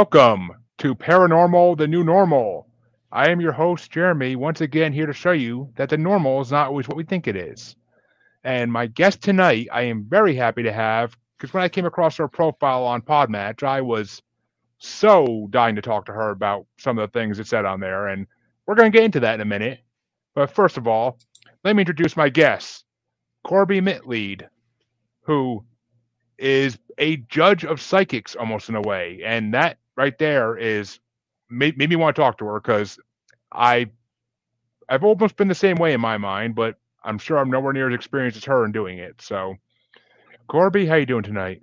Welcome to Paranormal the New Normal. I am your host, Jeremy, once again here to show you that the normal is not always what we think it is. And my guest tonight, I am very happy to have, because when I came across her profile on Podmatch, I was so dying to talk to her about some of the things it said on there. And we're going to get into that in a minute. But first of all, let me introduce my guest, Corbie Mitleid, who is a judge of psychics almost in a way. And that right there is made, made me want to talk to her because I I've almost been the same way in my mind, but I'm sure I'm nowhere near as experienced as her in doing it. So, Corbie, how you doing tonight?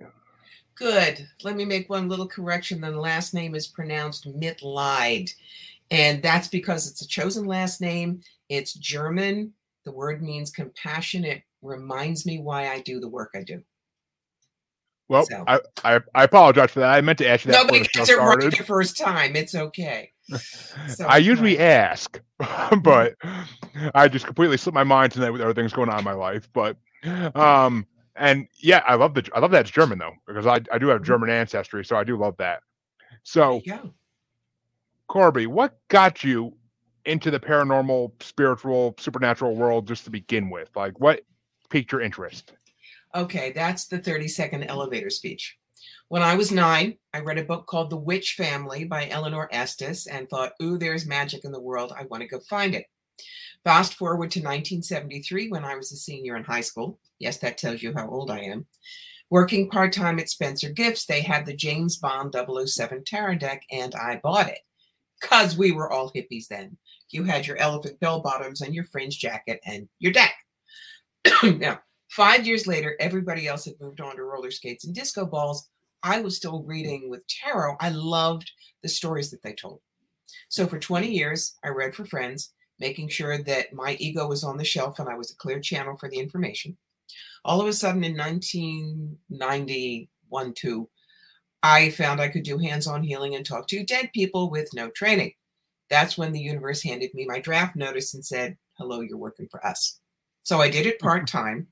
Good. Let me make one little correction. The last name is pronounced Mitleid, and that's because it's a chosen last name. It's German. The word means compassion. It reminds me why I do the work I do. Well, so. I, I, I apologize for that. I meant to ask you that. Nobody gets it right the first time. It's okay. So, I usually right. ask, but I just completely slipped my mind tonight with everything going on in my life. But um, and yeah, I love the I love that it's German though because I I do have mm-hmm. German ancestry, so I do love that. So, Corbie, what got you into the paranormal, spiritual, supernatural world just to begin with? Like, what piqued your interest? Okay, that's the 30 second elevator speech. When I was nine, I read a book called The Witch Family by Eleanor Estes and thought, ooh, there's magic in the world. I want to go find it. Fast forward to 1973 when I was a senior in high school. Yes, that tells you how old I am. Working part time at Spencer Gifts, they had the James Bond 007 Tarot deck, and I bought it because we were all hippies then. You had your elephant bell bottoms and your fringe jacket and your deck. now, Five years later, everybody else had moved on to roller skates and disco balls. I was still reading with tarot. I loved the stories that they told. So for 20 years, I read for friends, making sure that my ego was on the shelf and I was a clear channel for the information. All of a sudden in 1991 2, I found I could do hands on healing and talk to dead people with no training. That's when the universe handed me my draft notice and said, Hello, you're working for us. So I did it mm-hmm. part time.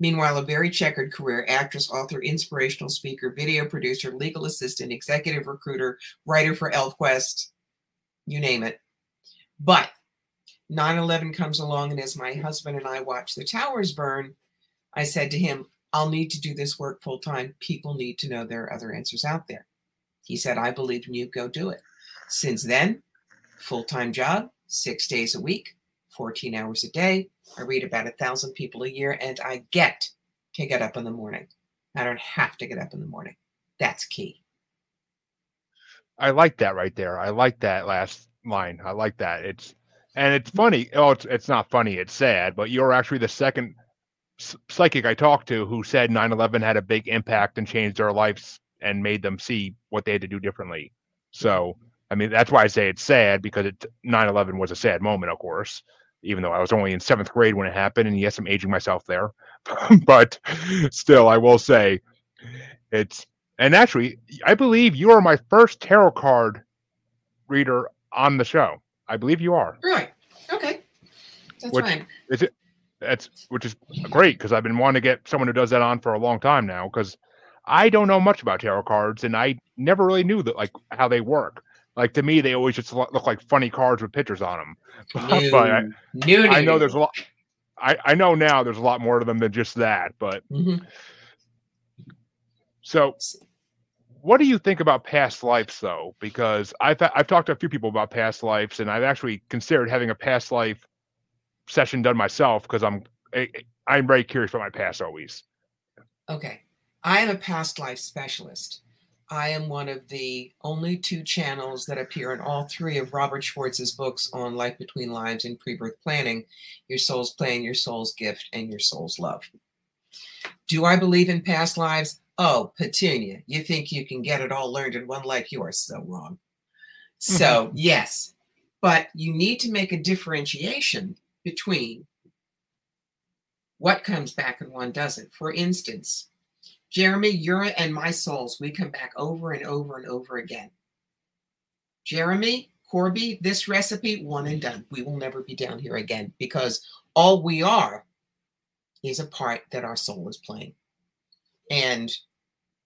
Meanwhile, a very checkered career actress, author, inspirational speaker, video producer, legal assistant, executive recruiter, writer for ElfQuest, you name it. But 9 11 comes along, and as my husband and I watch the towers burn, I said to him, I'll need to do this work full time. People need to know there are other answers out there. He said, I believe in you, go do it. Since then, full time job, six days a week, 14 hours a day, I read about a thousand people a year, and I get to get up in the morning. I don't have to get up in the morning. That's key. I like that right there. I like that last line. I like that. It's and it's funny. Oh, it's it's not funny. It's sad. But you're actually the second psychic I talked to who said 9/11 had a big impact and changed their lives and made them see what they had to do differently. So, I mean, that's why I say it's sad because it 9/11 was a sad moment, of course even though I was only in seventh grade when it happened. And yes, I'm aging myself there, but still, I will say it's. And actually, I believe you are my first tarot card reader on the show. I believe you are. Right. Okay. That's which fine. Is it? That's which is great because I've been wanting to get someone who does that on for a long time now because I don't know much about tarot cards and I never really knew that like how they work. Like to me, they always just look like funny cards with pictures on them. New, but I, new I know there's a lot. I, I know now there's a lot more to them than just that. But mm-hmm. so, what do you think about past lives though? Because I've I've talked to a few people about past lives, and I've actually considered having a past life session done myself because I'm I, I'm very curious about my past always. Okay, I am a past life specialist. I am one of the only two channels that appear in all three of Robert Schwartz's books on life between lives and pre-birth planning, Your Soul's Plan, Your Soul's Gift, and Your Soul's Love. Do I believe in past lives? Oh, Petunia, you think you can get it all learned in one life? You are so wrong. So, mm-hmm. yes, but you need to make a differentiation between what comes back and one doesn't. For instance, Jeremy, your and my souls, we come back over and over and over again. Jeremy, Corbie, this recipe, one and done. We will never be down here again because all we are is a part that our soul is playing. And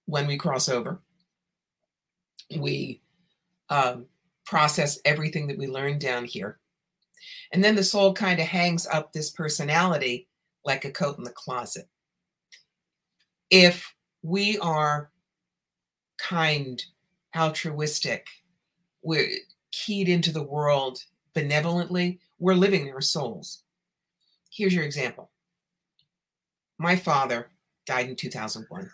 when we cross over, We um, process everything that we learn down here. And then the soul kind of hangs up this personality like a coat in the closet. If we are kind, altruistic, we're keyed into the world benevolently, we're living our souls. Here's your example. My father died in 2001.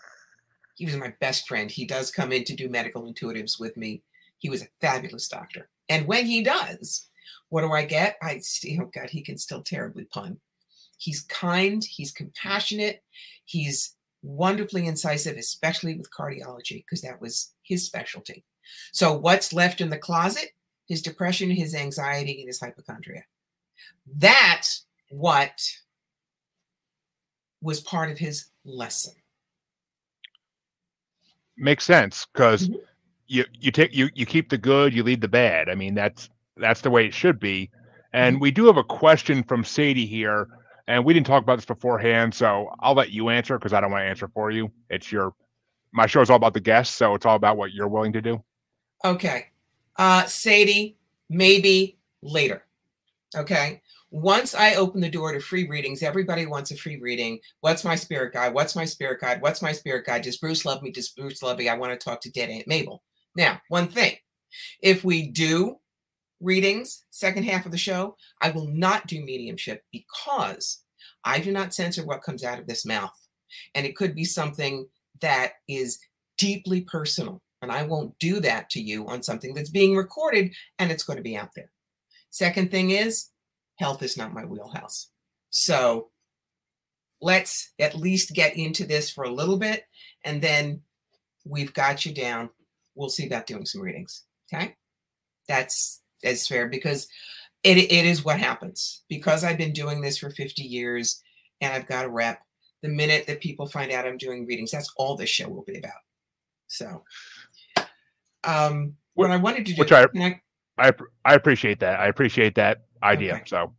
He was my best friend. He does come in to do medical intuitives with me. He was a fabulous doctor. And when he does, what do I get? I see oh God, he can still terribly pun. He's kind, he's compassionate, he's wonderfully incisive, especially with cardiology, because that was his specialty. So, what's left in the closet? His depression, his anxiety, and his hypochondria. That's what was part of his lesson. Makes sense because mm-hmm. you you take you you keep the good, you leave the bad. I mean that's that's the way it should be. And mm-hmm. we do have a question from Sadie here, and we didn't talk about this beforehand, so I'll let you answer because I don't want to answer for you. It's your my show is all about the guests, so it's all about what you're willing to do. Okay. Uh Sadie, maybe later. Okay. Once I open the door to free readings, everybody wants a free reading. What's my spirit guide? What's my spirit guide? What's my spirit guide? Does Bruce love me? Does Bruce love me? I want to talk to dead Aunt Mabel. Now, one thing if we do readings, second half of the show, I will not do mediumship because I do not censor what comes out of this mouth. And it could be something that is deeply personal. And I won't do that to you on something that's being recorded and it's going to be out there. Second thing is, health is not my wheelhouse. So let's at least get into this for a little bit and then we've got you down. We'll see about doing some readings. Okay. That's as fair because it, it is what happens. Because I've been doing this for 50 years and I've got a rep, the minute that people find out I'm doing readings, that's all this show will be about. So, um, what I wanted to do, which I, I, I, I appreciate that. I appreciate that idea. Okay. So,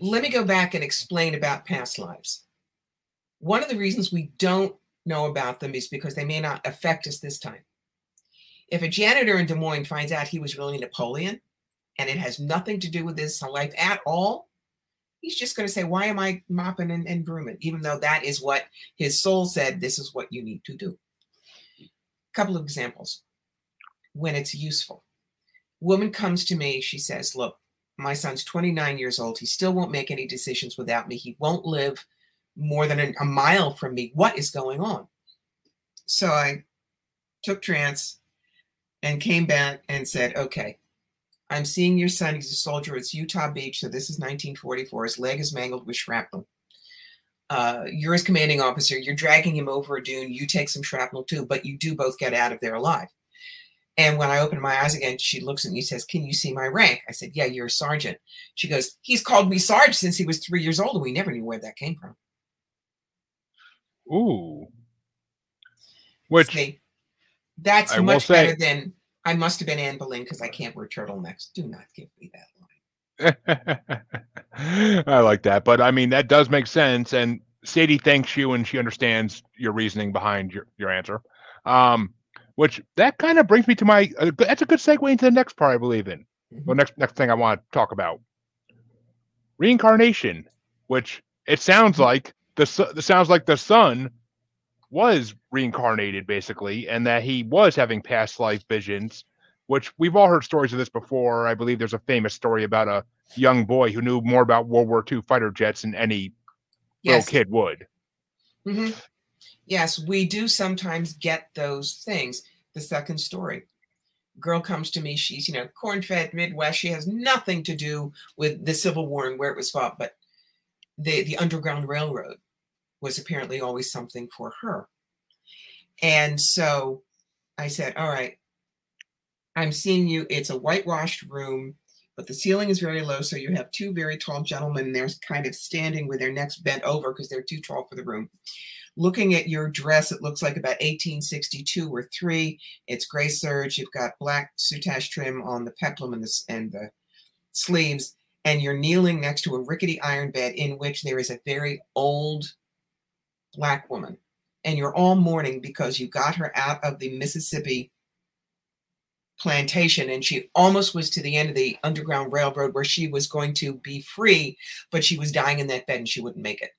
let me go back and explain about past lives. One of the reasons we don't know about them is because they may not affect us this time. If a janitor in Des Moines finds out he was really Napoleon and it has nothing to do with his life at all, he's just going to say, Why am I mopping and, and brooming? Even though that is what his soul said, this is what you need to do. A couple of examples when it's useful. Woman comes to me, she says, Look, my son's 29 years old. He still won't make any decisions without me. He won't live more than a mile from me. What is going on? So I took trance and came back and said, okay, I'm seeing your son. He's a soldier. It's Utah Beach. So this is 1944. His leg is mangled with shrapnel. Uh, you're his commanding officer. You're dragging him over a dune. You take some shrapnel too, but you do both get out of there alive. And when I open my eyes again, she looks at me and says, Can you see my rank? I said, Yeah, you're a sergeant. She goes, He's called me Sarge since he was three years old, and we never knew where that came from. Ooh. Which See, that's I much better than I must have been Anne Boleyn because I can't wear turtlenecks. Do not give me that line. I like that. But I mean, that does make sense. And Sadie thanks you and she understands your reasoning behind your, your answer. Um, which that kind of brings me to my uh, that's a good segue into the next part I believe in. Mm-hmm. The next next thing I want to talk about reincarnation, which it sounds mm-hmm. like the the sounds like the son was reincarnated basically, and that he was having past life visions. Which we've all heard stories of this before. I believe there's a famous story about a young boy who knew more about World War II fighter jets than any yes. little kid would. Mm-hmm. Yes, we do sometimes get those things. The second story. Girl comes to me, she's, you know, corn fed Midwest. She has nothing to do with the Civil War and where it was fought, but the, the Underground Railroad was apparently always something for her. And so I said, All right, I'm seeing you. It's a whitewashed room, but the ceiling is very low. So you have two very tall gentlemen. They're kind of standing with their necks bent over because they're too tall for the room looking at your dress, it looks like about 1862 or three. It's gray serge. You've got black soutache trim on the peplum and the, and the sleeves, and you're kneeling next to a rickety iron bed in which there is a very old black woman. And you're all mourning because you got her out of the Mississippi plantation and she almost was to the end of the underground railroad where she was going to be free but she was dying in that bed and she wouldn't make it.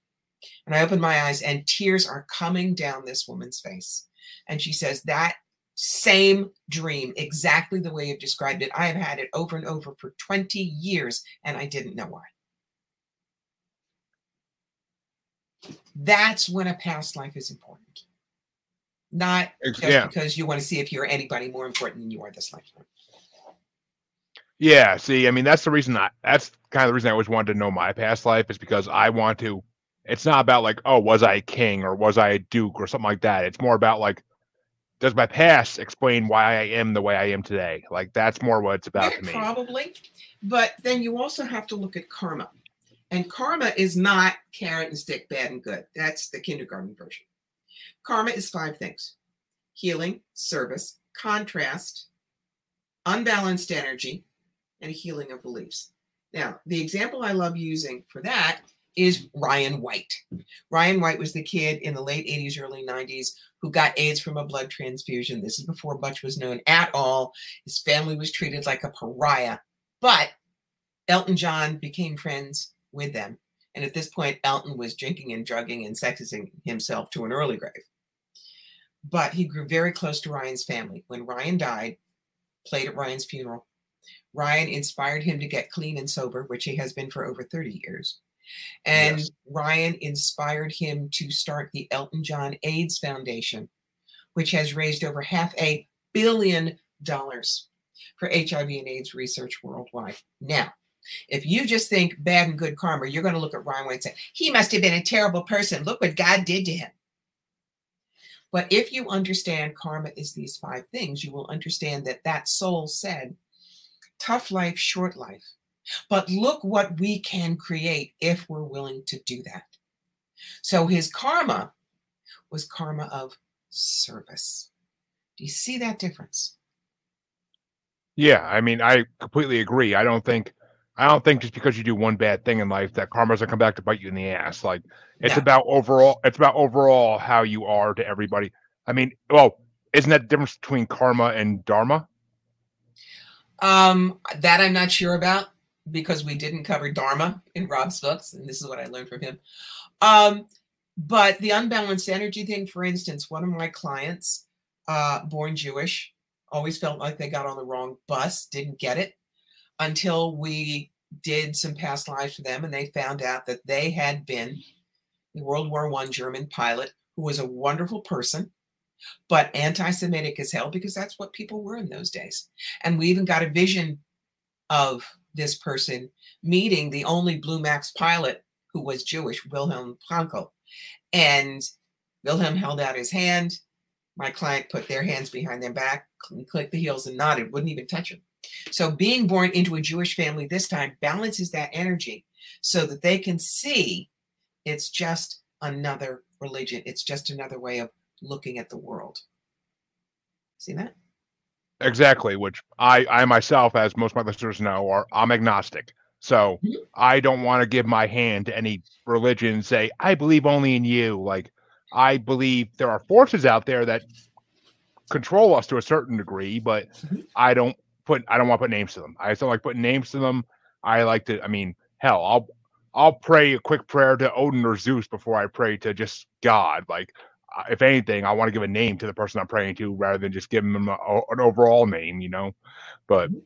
And i opened my eyes and tears are coming down this woman's face. And she says that same dream exactly the way you've described it. I have had it over and over for 20 years and i didn't know why that's when a past life is important not just yeah. because you want to see if you're anybody more important than you are this lifetime. Yeah, see, I mean, that's the reason I that's kind of the reason I always wanted to know my past life is because I want to. It's not about like, oh, was I a king or was I a duke or something like that. It's more about like, does my past explain why I am the way I am today? Like that's more what it's about Yeah, to me. Probably. But then you also have to look at karma. And karma is not carrot and stick, bad and good. That's the kindergarten version. Karma is five things healing, service, contrast, unbalanced energy, and healing of beliefs. Now, the example I love using for that is Ryan White. Ryan White was the kid in the late 80s, early 90s who got AIDS from a blood transfusion. This is before Butch was known at all. His family was treated like a pariah, but Elton John became friends with them. And at this point, Elton was drinking and drugging and sexing himself to an early grave. But he grew very close to Ryan's family. When Ryan died, played at Ryan's funeral, Ryan inspired him to get clean and sober, which he has been for over 30 years. And Yes. Ryan inspired him to start the Elton John AIDS Foundation, which has raised over half a billion dollars for HIV and AIDS research worldwide. Now, if you just think bad and good karma, you're going to look at Ryan White and say, he must have been a terrible person. Look what God did to him. But if you understand karma is these five things, you will understand that that soul said, tough life, short life. But look what we can create if we're willing to do that. So his karma was karma of service. Do you see that difference? Yeah, I mean, I completely agree. I don't think, I don't think just because you do one bad thing in life that karma's gonna come back to bite you in the ass. Like it's No. about overall, it's about overall how you are to everybody. I mean, well, isn't that the difference between karma and dharma? Um, that I'm not sure about because we didn't cover Dharma in Rob's books, and this is what I learned from him. Um, but the unbalanced energy thing, for instance, one of my clients, uh, born Jewish, always felt like they got on the wrong bus, didn't get it until we did some past lives for them, and they found out that they had been a World War One German pilot who was a wonderful person, but anti-Semitic as hell because that's what people were in those days. And we even got a vision of this person meeting the only Blue Max pilot who was Jewish, Wilhelm Frankl. And Wilhelm held out his hand. My client put their hands behind their back, cl- clicked the heels, and nodded, wouldn't even touch him. So, being born into a Jewish family this time balances that energy so that they can see it's just another religion, it's just another way of looking at the world. See that? Exactly, which I, I myself, as most of my listeners know, are I'm agnostic. So Mhm. I don't want to give my hand to any religion and say, I believe only in you. Like I believe there are forces out there that control us to a certain degree, but Mhm. I don't put I don't want to put names to them. I just don't like putting names to them. I like to I mean, hell, I'll I'll pray a quick prayer to Odin or Zeus before I pray to just God. Like uh, if anything, I want to give a name to the person I'm praying to rather than just giving them a, an overall name, you know. But Mhm.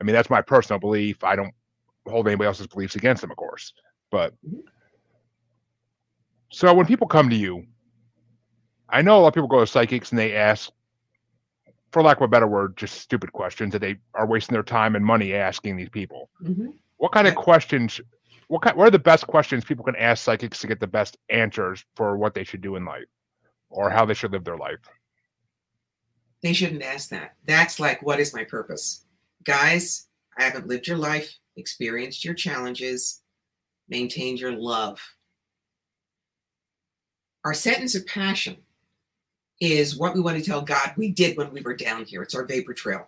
I mean, that's my personal belief. I don't hold anybody else's beliefs against them, of course. But Mhm. so when people come to you, I know a lot of people go to psychics and they ask, for lack of a better word, just stupid questions that they are wasting their time and money asking these people. Mhm. What kind of questions? What kind? What are the best questions people can ask psychics to get the best answers for what they should do in life, or how they should live their life? They shouldn't ask that. That's like, what is my purpose? Guys, I haven't lived your life, experienced your challenges, maintained your love. Our sentence of passion is what we want to tell God we did when we were down here. It's our vapor trail.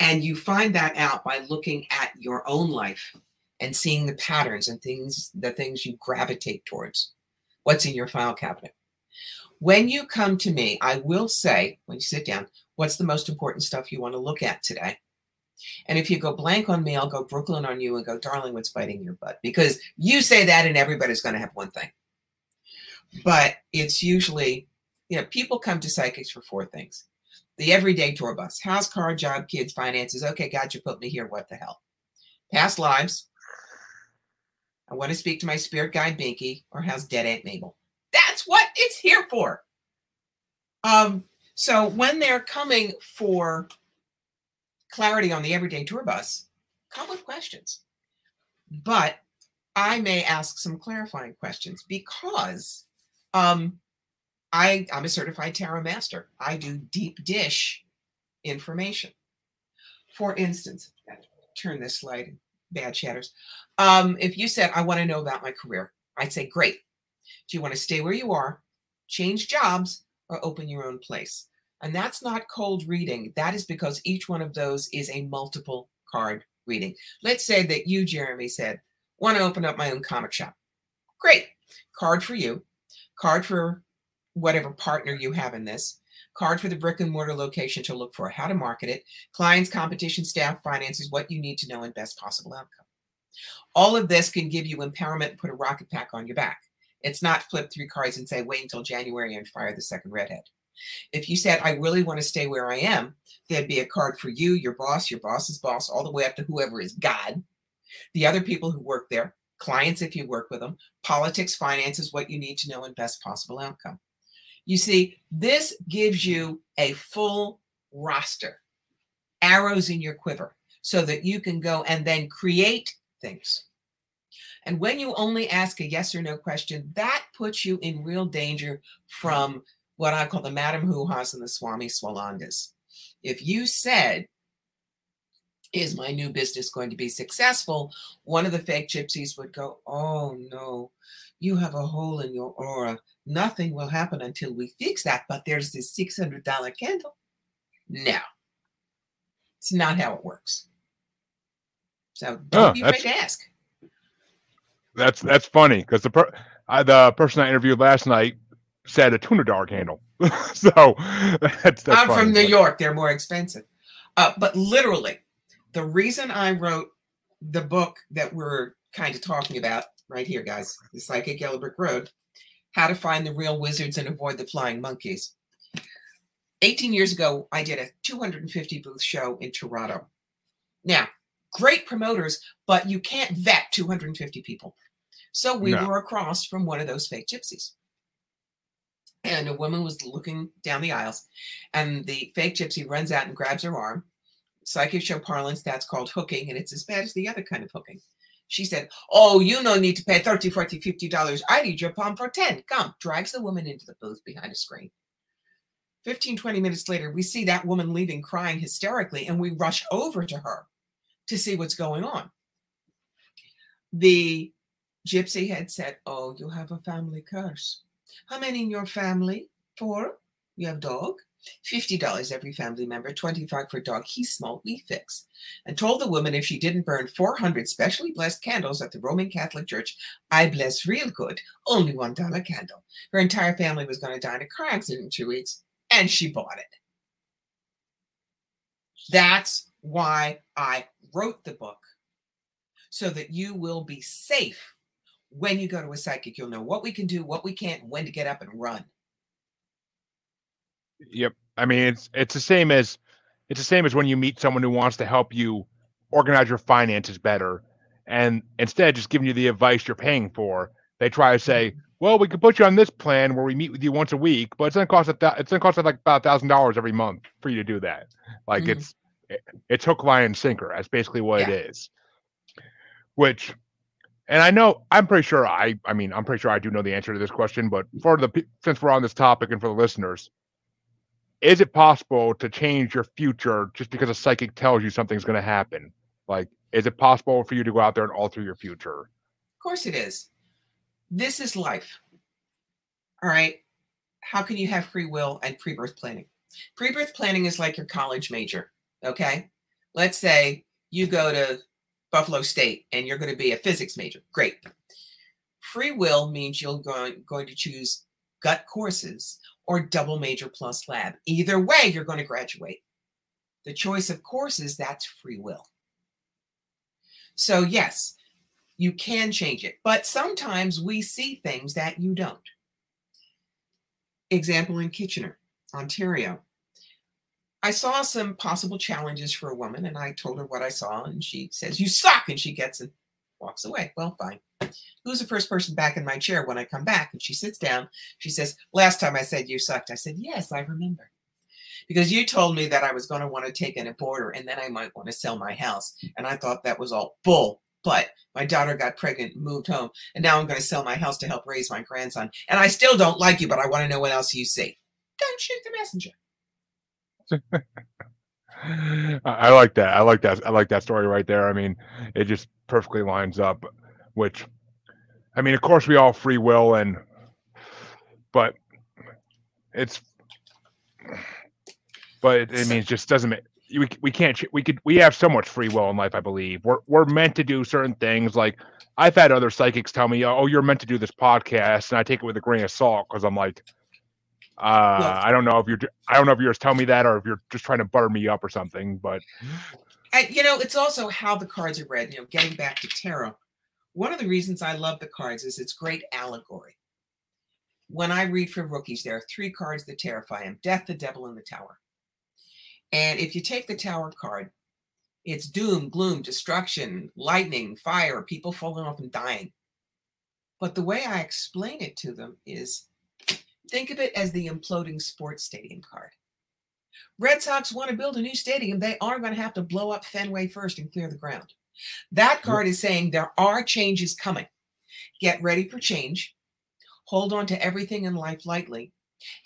And you find that out by looking at your own life and seeing the patterns and things, the things you gravitate towards. What's in your file cabinet? When you come to me, I will say, when you sit down, what's the most important stuff you want to look at today? And if you go blank on me, I'll go Brooklyn on you and go, darling, what's biting your butt? Because you say that and everybody's going to have one thing. But it's usually, you know, people come to psychics for four things the everyday tour bus house, car, job, kids, finances. Okay, God, you put me here. What the hell? Past lives. I want to speak to my spirit guide, Binky, or how's dead Aunt Mabel? That's what it's here for. Um, so when they're coming for clarity on the everyday tour bus, come with questions. But I may ask some clarifying questions because um, I, I'm a certified tarot master. I do deep dish information. For instance, turn this slide, bad shatters. Um, if you said, I want to know about my career, I'd say, great. Do you want to stay where you are, change jobs, or open your own place? And that's not cold reading. That is because each one of those is a multiple card reading. Let's say that you, Jeremy, said, want to open up my own comic shop. Great. Card for you, card for whatever partner you have in this, card for the brick and mortar location to look for, how to market it, clients, competition, staff, finances, what you need to know, and best possible outcome. All of this can give you empowerment and put a rocket pack on your back. It's not flip three cards and say, wait until January and fire the second redhead. If you said, I really want to stay where I am, there'd be a card for you, your boss, your boss's boss, all the way up to whoever is God, the other people who work there, clients if you work with them, politics, finances, what you need to know, and best possible outcome. You see, this gives you a full roster, arrows in your quiver, so that you can go and then create things. And when you only ask a yes or no question, that puts you in real danger from what I call the Madam Hoo-Has and the Swami Swalandas. If you said, is my new business going to be successful? One of the fake gypsies would go, Oh no, you have a hole in your aura. Nothing will happen until we fix that. But there's this $600 candle. No, it's not how it works. So don't oh, be afraid to ask. That's that's funny because the per, I, the person I interviewed last night said a tuna dog handle. so that's, that's I'm funny. from New York; they're more expensive. Uh, but literally, the reason I wrote the book that we're kind of talking about right here, guys, the Psychic Yellow Brick Road, how to find the real wizards and avoid the flying monkeys. 18 years ago, I did a 250 booth show in Toronto. Now, great promoters, but you can't vet 250 people. So we no. were across from one of those fake gypsies. And a woman was looking down the aisles, and the fake gypsy runs out and grabs her arm. Psychic show parlance, that's called hooking, and it's as bad as the other kind of hooking. She said, Oh, you no need to pay 30, 40, 50 dollars. I need your palm for 10. Come, drags the woman into the booth behind a screen. 15, 20 minutes later, we see that woman leaving crying hysterically, and we rush over to her to see what's going on. The Gypsy had said, Oh, you have a family curse. How many in your family? Four? You have dog? $50 every family member, 25 for dog. He's small, we fix. And told the woman if she didn't burn 400 specially blessed candles at the Roman Catholic Church, I bless real good, only $1 candle. Her entire family was going to die in a car accident in two weeks, and she bought it. That's why I wrote the book, so that you will be safe when you go to a psychic, you'll know what we can do, what we can't, when to get up and run. Yep. I mean, it's it's the same as it's the same as when you meet someone who wants to help you organize your finances better, and instead of just giving you the advice you're paying for, they try to say, mm-hmm. "Well, we could put you on this plan where we meet with you once a week, but it's gonna cost a th- it's gonna cost like about thousand dollars every month for you to do that." Like mm-hmm. it's it's hook, line, and sinker. That's basically what yeah. it is. Which and I know I'm pretty sure I I mean I'm pretty sure I do know the answer to this question, but for the since we're on this topic and for the listeners, is it possible to change your future just because a psychic tells you something's going to happen? Like, is it possible for you to go out there and alter your future? Of course it is. This is life. All right. How can you have free will and pre-birth planning? Pre-birth planning is like your college major. Okay. Let's say you go to Buffalo State and you're going to be a physics major. Great. Free will means you're going, going to choose gut courses, or double major plus lab. Either way, you're going to graduate. The choice of courses, that's free will. So, yes, you can change it, but sometimes we see things that you don't. Example in Kitchener, Ontario. I saw some possible challenges for a woman, and I told her what I saw, and she says, You suck. And she gets and walks away. Well, fine. Who's the first person back in my chair when I come back? And she sits down. She says, Last time I said you sucked. I said, Yes, I remember. Because you told me that I was going to want to take in a boarder and then I might want to sell my house. And I thought that was all bull. But my daughter got pregnant, moved home, and now I'm going to sell my house to help raise my grandson. And I still don't like you, but I want to know what else you see. Don't shoot the messenger. I like that. I like that. I like that story right there. I mean, it just perfectly lines up. Which, I mean, of course, we all free will, and but it's, but it, I mean, it just doesn't make we we can't we could we have so much free will in life. I believe we're we're meant to do certain things. Like I've had other psychics tell me, "Oh, you're meant to do this podcast," and I take it with a grain of salt because I'm like, uh, I don't know if you're I don't know if you're just telling me that or if you're just trying to butter me up or something. But and, you know, it's also how the cards are read. You know, getting back to tarot, one of the reasons I love the cards is it's great allegory. When I read for rookies, there are three cards that terrify them: death, the devil, and the tower. And if you take the tower card, it's doom, gloom, destruction, lightning, fire, people falling off and dying. But the way I explain it to them is think of it as the imploding sports stadium card. Red Sox want to build a new stadium. They are going to have to blow up Fenway first and clear the ground. That card is saying there are changes coming. Get ready for change. Hold on to everything in life lightly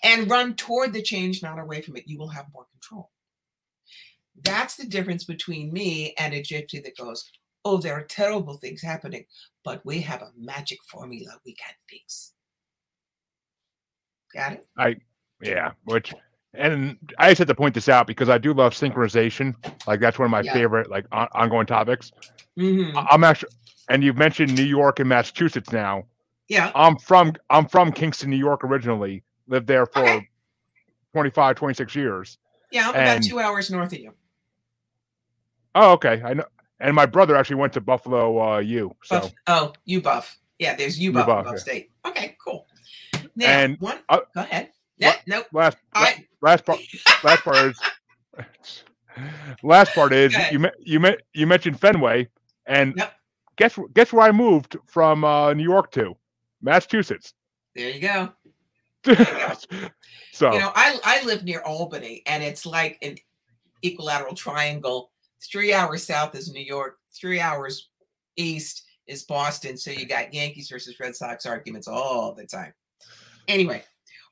and run toward the change, not away from it. You will have more control. That's the difference between me and a gypsy that goes, Oh, there are terrible things happening, but we have a magic formula we can fix. Got it? I, yeah, which, and I just had to point this out because I do love synchronization. Like, that's one of my yeah. favorite, like, on- ongoing topics. Mm-hmm. I'm actually, and you've mentioned New York and Massachusetts now. Yeah. I'm from, I'm from Kingston, New York originally, lived there for okay. 25, 26 years. Yeah, I'm and, about two hours north of you. Oh, okay. I know. And my brother actually went to Buffalo uh, U. So. Buff, oh, U Buff. Yeah, there's U Buff, Buff. State. Okay, cool. Now, and one. Uh, go ahead. Yeah, nope. Last, I, last part. last part is. Last part is you you you mentioned Fenway, and yep. guess guess where I moved from uh, New York to Massachusetts. There you go. There you go. so you know, I I live near Albany, and it's like an equilateral triangle three hours south is New York, three hours east is Boston. So you got Yankees versus Red Sox arguments all the time. Anyway,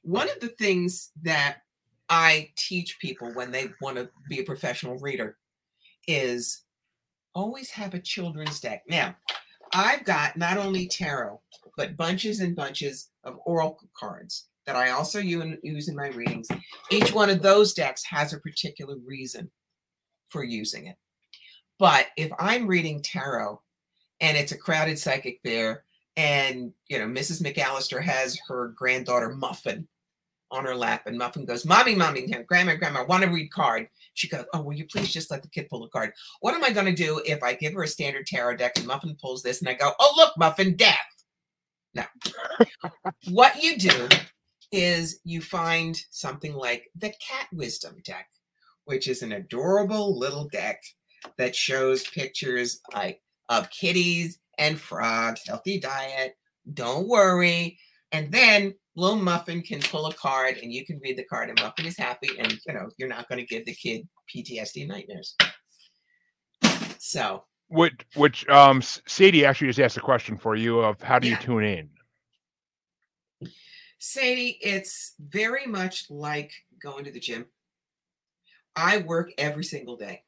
one of the things that I teach people when they want to be a professional reader is always have a children's deck. Now, I've got not only tarot, but bunches and bunches of oracle cards that I also use in my readings. Each one of those decks has a particular reason for using it. But if I'm reading tarot and it's a crowded psychic fair and you know Mrs. McAllister has her granddaughter Muffin on her lap and Muffin goes, Mommy, Mommy, Grandma, Grandma, I want to read card. She goes, Oh, will you please just let the kid pull a card? What am I going to do if I give her a standard tarot deck and Muffin pulls this and I go, Oh, look, Muffin, death. Now, what you do is you find something like the Cat Wisdom deck which is an adorable little deck that shows pictures like of kitties and frogs, healthy diet. Don't worry. And then little Muffin can pull a card and you can read the card and Muffin is happy and you know you're not going to give the kid PTSD nightmares. So which which um Sadie actually just asked a question for you of how do yeah. you tune in? Sadie, it's very much like going to the gym. I work every single day.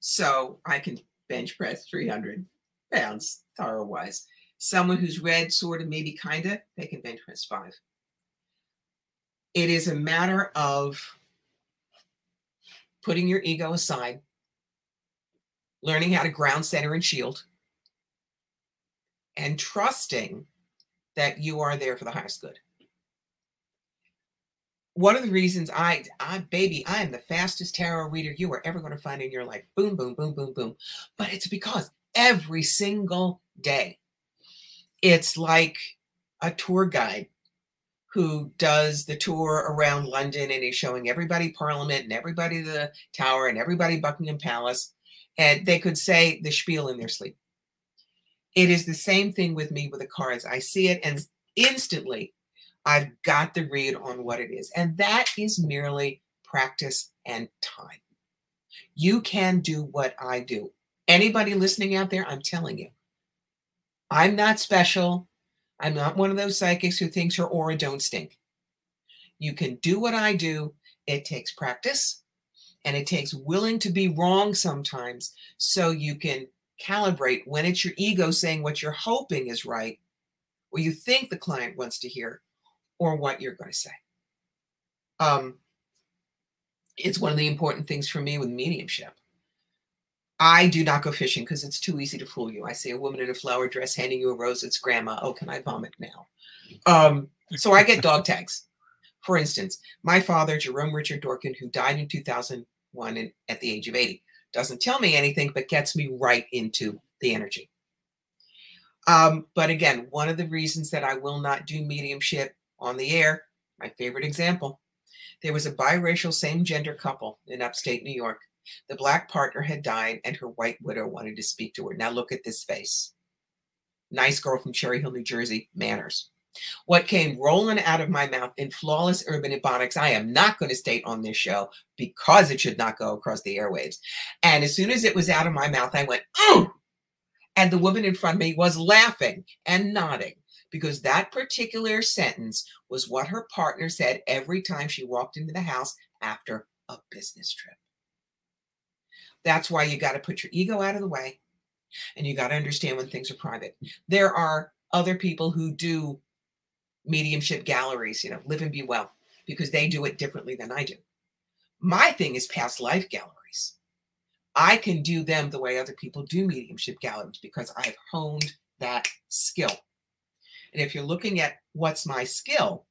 So I can bench press 300 pounds thorough wise. Someone who's read sort of maybe kind of, they can bench press five. It is a matter of putting your ego aside, learning how to ground center and shield, and trusting that you are there for the highest good. one of the reasons I, I, baby, I am the fastest tarot reader you are ever going to find in your life. Boom, boom, boom, boom, boom. But it's because every single day, it's like a tour guide who does the tour around London and he's showing everybody Parliament and everybody the Tower and everybody Buckingham Palace. And they could say the spiel in their sleep. It is the same thing with me with the cards. I see it and instantly I've got the read on what it is. And that is merely practice and time. You can do what I do. Anybody listening out there, I'm telling you, I'm not special. I'm not one of those psychics who thinks her aura don't stink. You can do what I do. It takes practice and it takes willing to be wrong sometimes so you can calibrate when it's your ego saying what you're hoping is right or you think the client wants to hear or what you're going to say. Um, it's one of the important things for me with mediumship. I do not go fishing because it's too easy to fool you. I see a woman in a flower dress handing you a rose. It's grandma. Oh, can I vomit now? Um, so I get dog tags. For instance, my father, Jerome Richard Dorkin, who died in 2001 and at the age of 80, doesn't tell me anything, but gets me right into the energy. Um, but again, one of the reasons that I will not do mediumship on the air, my favorite example, there was a biracial same gender couple in upstate New York. The black partner had died, and her white widow wanted to speak to her. Now, look at this face. Nice girl from Cherry Hill, New Jersey, manners. What came rolling out of my mouth in flawless urban ebonics, I am not going to state on this show because it should not go across the airwaves. And as soon as it was out of my mouth, I went, oh! And the woman in front of me was laughing and nodding because that particular sentence was what her partner said every time she walked into the house after a business trip. That's why you got to put your ego out of the way and you got to understand when things are private. There are other people who do mediumship galleries, you know, live and be well, because they do it differently than I do. My thing is past life galleries. I can do them the way other people do mediumship galleries because I've honed that skill. And if you're looking at what's my skill,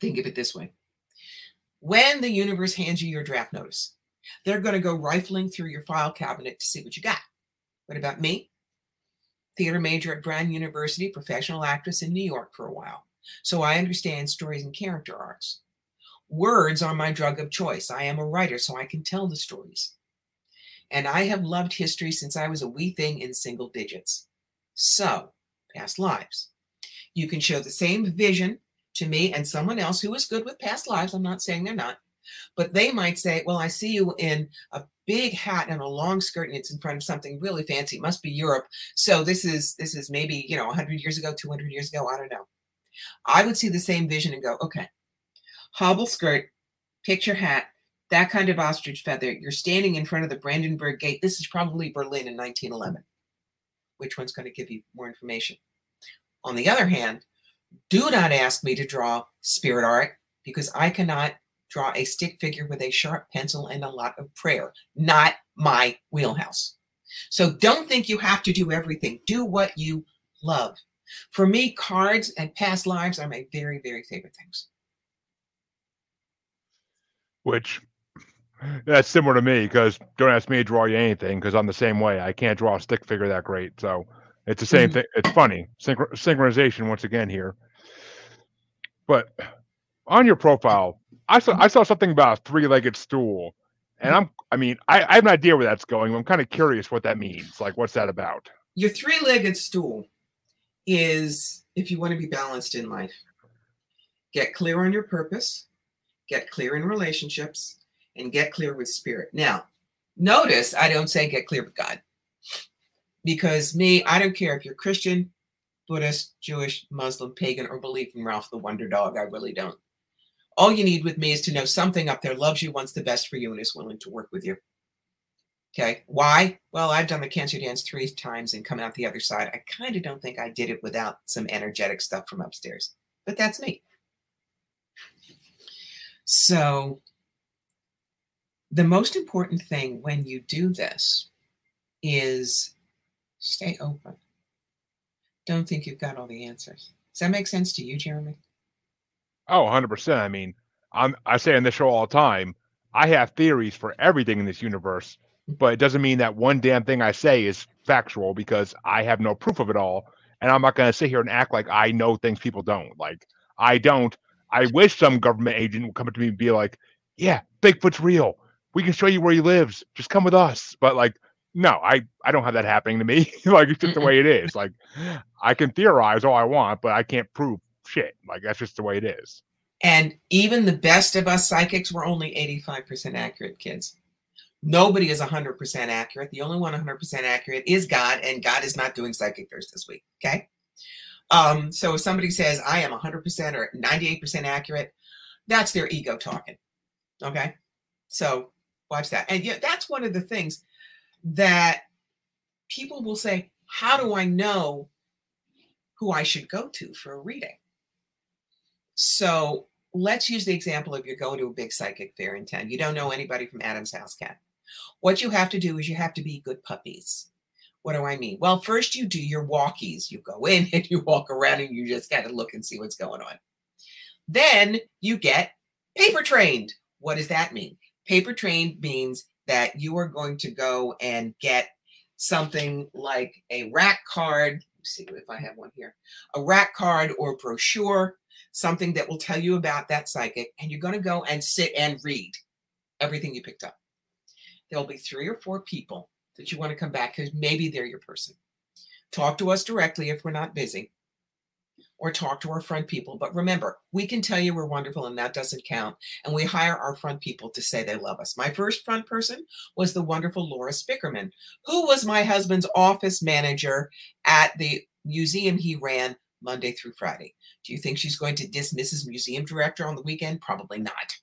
think of it this way. When the universe hands you your draft notice, they're going to go rifling through your file cabinet to see what you got. What about me? Theater major at Brown University, professional actress in New York for a while. So I understand stories and character arcs. Words are my drug of choice. I am a writer, so I can tell the stories. And I have loved history since I was a wee thing in single digits. So past lives. You can show the same vision to me and someone else who is good with past lives. I'm not saying they're not, but they might say, Well, I see you in a big hat and a long skirt and it's in front of something really fancy. It must be Europe. So this is this is maybe, you know, 100 years ago, 200 years ago, I don't know. I would see the same vision and go, okay, hobble skirt, picture hat, that kind of ostrich feather. You're standing in front of the Brandenburg Gate. This is probably Berlin in 1911 which one's going to give you more information. On the other hand, do not ask me to draw spirit art because I cannot draw a stick figure with a sharp pencil and a lot of prayer. Not my wheelhouse. So don't think you have to do everything. Do what you love. For me, cards and past lives are my very, very favorite things. Which that's similar to me because don't ask me to draw you anything because I'm the same way. I can't draw a stick figure that great. So it's the same mm-hmm. thing. It's funny. Synch- synchronization once again here. But on your profile, I saw I saw something about a three-legged stool. And I'm I mean, I, I have an idea where that's going. I'm kind of curious what that means. Like what's that about? Your three-legged stool is if you want to be balanced in life. Get clear on your purpose, get clear in relationships, and get clear with spirit. Now, notice I don't say get clear with God because me, I don't care if you're Christian, Buddhist, Jewish, Muslim, pagan, or believe in Ralph the Wonder Dog. I really don't. All you need with me is to know something up there loves you, wants the best for you, and is willing to work with you. Okay. Why? Well, I've done the cancer dance three times and come out the other side. I kind of don't think I did it without some energetic stuff from upstairs, but that's me. So the most important thing when you do this is stay open. Don't think you've got all the answers. Does that make sense to you, Jeremy? Oh, 100%. I mean, I'm I say on this show all the time, I have theories for everything in this universe, but it doesn't mean that one damn thing I say is factual because I have no proof of it all. And I'm not going to sit here and act like I know things people don't. Like, I don't. I wish some government agent would come up to me and be like, yeah, Bigfoot's real. We can show you where he lives. Just come with us. But like, no, I, I don't have that happening to me. like, it's just the way it is. Like, I can theorize all I want, but I can't prove shit. Like, that's just the way it is. And even the best of us psychics were only 85% accurate, kids. Nobody is 100% accurate. The only one 100% accurate is God, and God is not doing Psychic Thirst this week. Okay. Um, so if somebody says, I am 100% or 98% accurate, that's their ego talking. Okay. So watch that. And yeah, that's one of the things that people will say, How do I know who I should go to for a reading? So let's use the example of you're going to a big psychic fair in town. You don't know anybody from Adam's House Cat. What you have to do is you have to be good puppies. What do I mean? Well, first you do your walkies. You go in and you walk around and you just kind of look and see what's going on. Then you get paper trained. What does that mean? Paper trained means that you are going to go and get something like a rack card. Let's see if I have one here. A rack card or brochure, something that will tell you about that psychic, and you're going to go and sit and read everything you picked up there'll be three or four people that you want to come back because maybe they're your person. Talk to us directly if we're not busy, or talk to our front people. But remember, we can tell you we're wonderful and that doesn't count. And we hire our front people to say they love us. My first front person was the wonderful Laura Spickerman, who was my husband's office manager at the museum he ran Monday through Friday. Do you think she's going to dismiss his museum director on the weekend? Probably not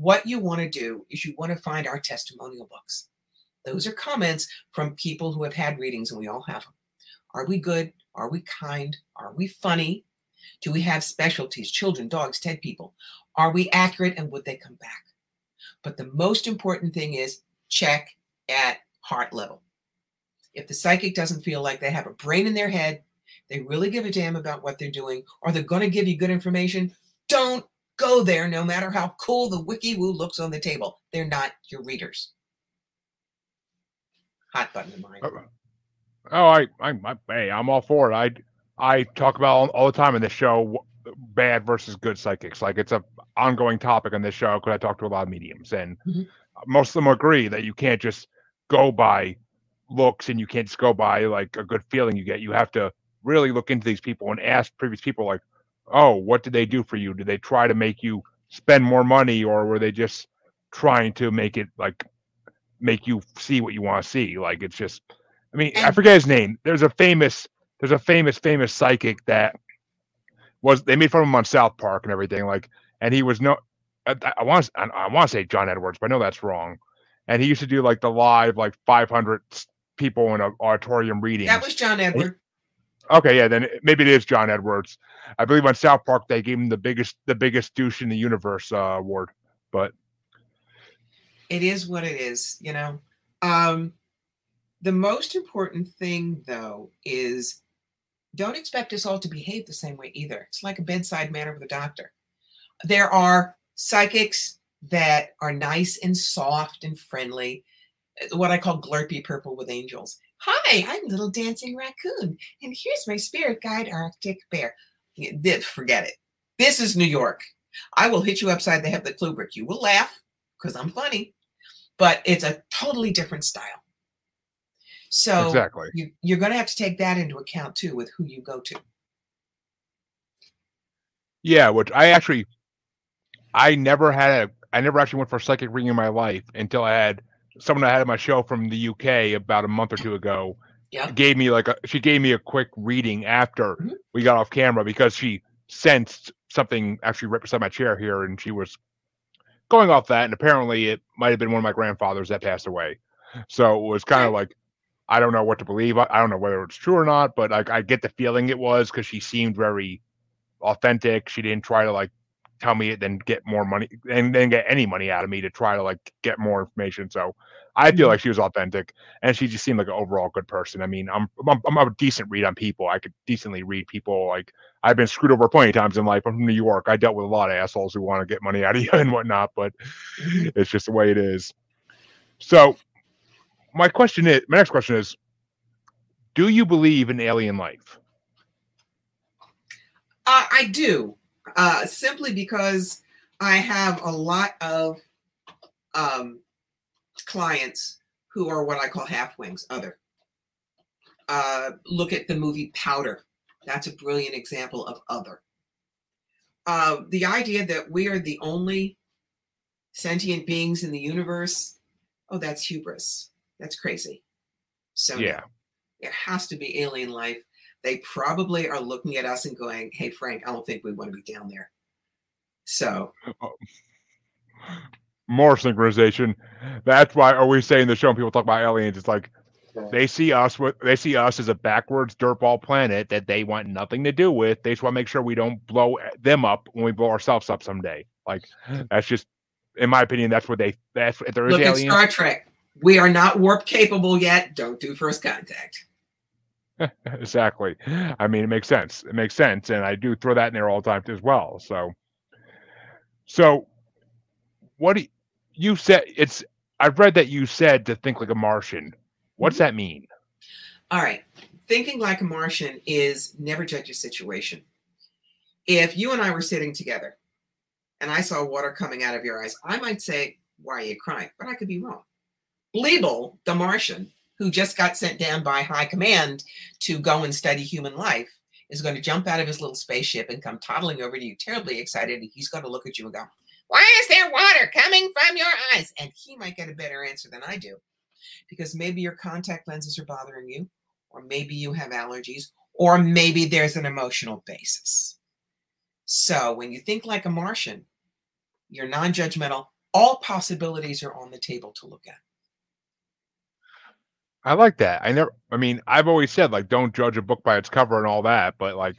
what you want to do is you want to find our testimonial books. Those are comments from people who have had readings, and we all have them. Are we good? Are we kind? Are we funny? Do we have specialties? Children, dogs, dead people. Are we accurate and would they come back? But the most important thing is check at heart level. If the psychic doesn't feel like they have a brain in their head, they really give a damn about what they're doing, or they're going to give you good information, don't go there no matter how cool the wiki woo looks on the table. They're not your readers. Hot button in mind. Oh, I, I, I, hey, I'm all for it. I, I talk about all, all the time in this show bad versus good psychics. Like it's a ongoing topic on this show because I talk to a lot of mediums, and mm-hmm. most of them agree that you can't just go by looks and you can't just go by like a good feeling you get. You have to really look into these people and ask previous people like, oh, what did they do for you? Did they try to make you spend more money or were they just trying to make it like make you see what you want to see? Like it's just I mean, I forget his name. There's a famous there's a famous famous psychic that was they made fun of him on South Park and everything like and he was no I, I want I, I want to say John Edwards, but I know that's wrong. And he used to do like the live like 500 people in an auditorium reading. That was John Edwards. Okay, yeah, then maybe it is John Edwards. I believe on South Park they gave him the biggest the biggest douche in the universe uh, award. But it is what it is, you know. Um, the most important thing though is don't expect us all to behave the same way either. It's like a bedside manner with a doctor. There are psychics that are nice and soft and friendly, what I call glurpy purple with angels. Hi, I'm Little Dancing Raccoon, and here's my spirit guide, Arctic Bear. Forget it. This is New York. I will hit you upside the head with clue. You will laugh because I'm funny, but it's a totally different style. So exactly. you, you're going to have to take that into account too with who you go to. Yeah, which I actually, I never had a, I never actually went for a psychic reading in my life until I had someone I had on my show from the UK about a month or two ago yeah. gave me like a she gave me a quick reading after mm-hmm. we got off camera because she sensed something actually right beside my chair here and she was going off that and apparently it might have been one of my grandfathers that passed away so it was kind of like i don't know what to believe i, I don't know whether it's true or not but I, I get the feeling it was because she seemed very authentic she didn't try to like tell me it then get more money and then get any money out of me to try to like get more information. So I feel Mhm. like she was authentic and she just seemed like an overall good person. I mean, I'm I'm, I'm a decent read on people. I could decently read people. Like I've been screwed over plenty of times in life. I'm from New York. I dealt with a lot of assholes who want to get money out of you and whatnot, but Mhm. it's just the way it is. So my question is my next question is do you believe in alien life? Uh, I do, uh, simply because I have a lot of um, clients who are what I call half wings, other. Uh, look at the movie Powder. That's a brilliant example of other. Uh, the idea that we are the only sentient beings in the universe, oh, that's hubris. That's crazy. So. Yeah. It has to be alien life. They probably are looking at us and going, "Hey, Frank, I don't think we want to be down there." So, More synchronization. That's why are we saying the show when people talk about aliens, it's like they see us with they see us as a backwards dirtball planet that they want nothing to do with. They just want to make sure we don't blow them up when we blow ourselves up someday. Like that's just, in my opinion, that's what they. That's if there is look at aliens. Star Trek. We are not warp capable yet. Don't do first contact. exactly. I mean, it makes sense. It makes sense, and I do throw that in there all the time as well. So, so what do you, you said? It's I've read that you said to think like a Martian. What's mm-hmm. that mean? All right. Thinking like a Martian is never judge a situation. If you and I were sitting together and I saw water coming out of your eyes, I might say, Why are you crying? But I could be wrong. Bleeble, the Martian, who just got sent down by high command to go and study human life, is going to jump out of his little spaceship and come toddling over to you, terribly excited. And he's going to look at you and go, Why is there water coming from your eyes? And he might get a better answer than I do because maybe your contact lenses are bothering you, or maybe you have allergies, or maybe there's an emotional basis. So when you think like a Martian, you're non judgmental. All possibilities are on the table to look at. I like that. I never. I mean, I've always said like don't judge a book by its cover and all that, but like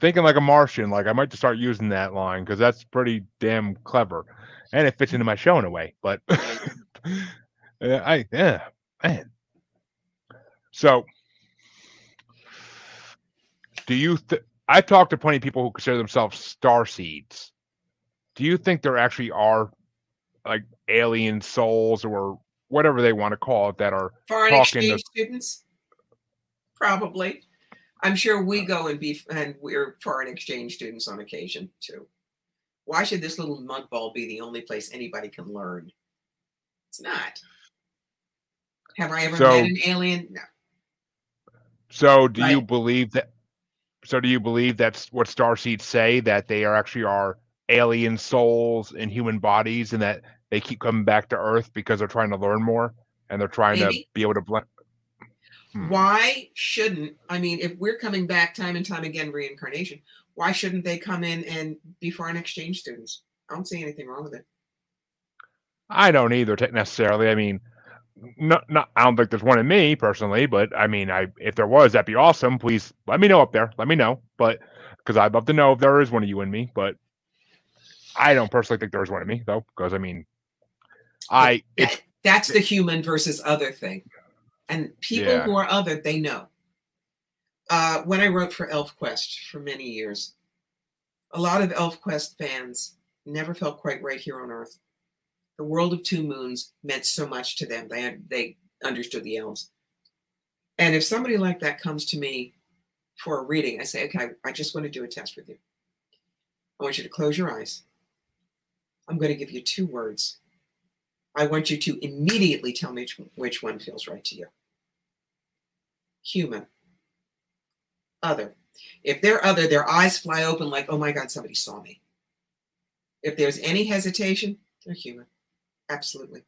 thinking like a Martian, like I might just start using that line because that's pretty damn clever, and it fits into my show in a way. But I yeah man. So, do you? Th- I've talked to plenty of people who consider themselves star seeds. Do you think there actually are like alien souls or whatever they want to call it that are Foreign Talking to- exchange students? Probably. I'm sure we go and be and we're foreign exchange students on occasion too. Why should this little mud ball be the only place anybody can learn? It's not. Have I ever So- met an alien? No. So do you believe that so do you believe that's what starseeds say that they are actually are alien souls in human bodies and that they keep coming back to earth because they're trying to learn more and they're trying to be able to blend Hmm. Why shouldn't I mean if we're coming back time and time again reincarnation, why shouldn't they come in and be foreign exchange students? I don't see anything wrong with it. I don't either necessarily. I mean no, no, I don't think there's one in me personally, but I mean, I if there was, that'd be awesome. Please let me know up there. Let me know, but because I'd love to know if there is one of you and me. But I don't personally think there's one in me though, because I mean, I That, that's the human versus other thing. And people Yeah. who are other, they know. Uh, when I wrote for ElfQuest for many years, a lot of ElfQuest fans never felt quite right here on Earth. The world of two moons meant so much to them. They they understood the elves. And if somebody like that comes to me for a reading, I say, okay, I just want to do a test with you. I want you to close your eyes. I'm going to give you two words. I want you to immediately tell me which, which one feels right to you. Human. Other. If they're other, their eyes fly open like, oh my God, somebody saw me. If there's any hesitation, they're human. Absolutely.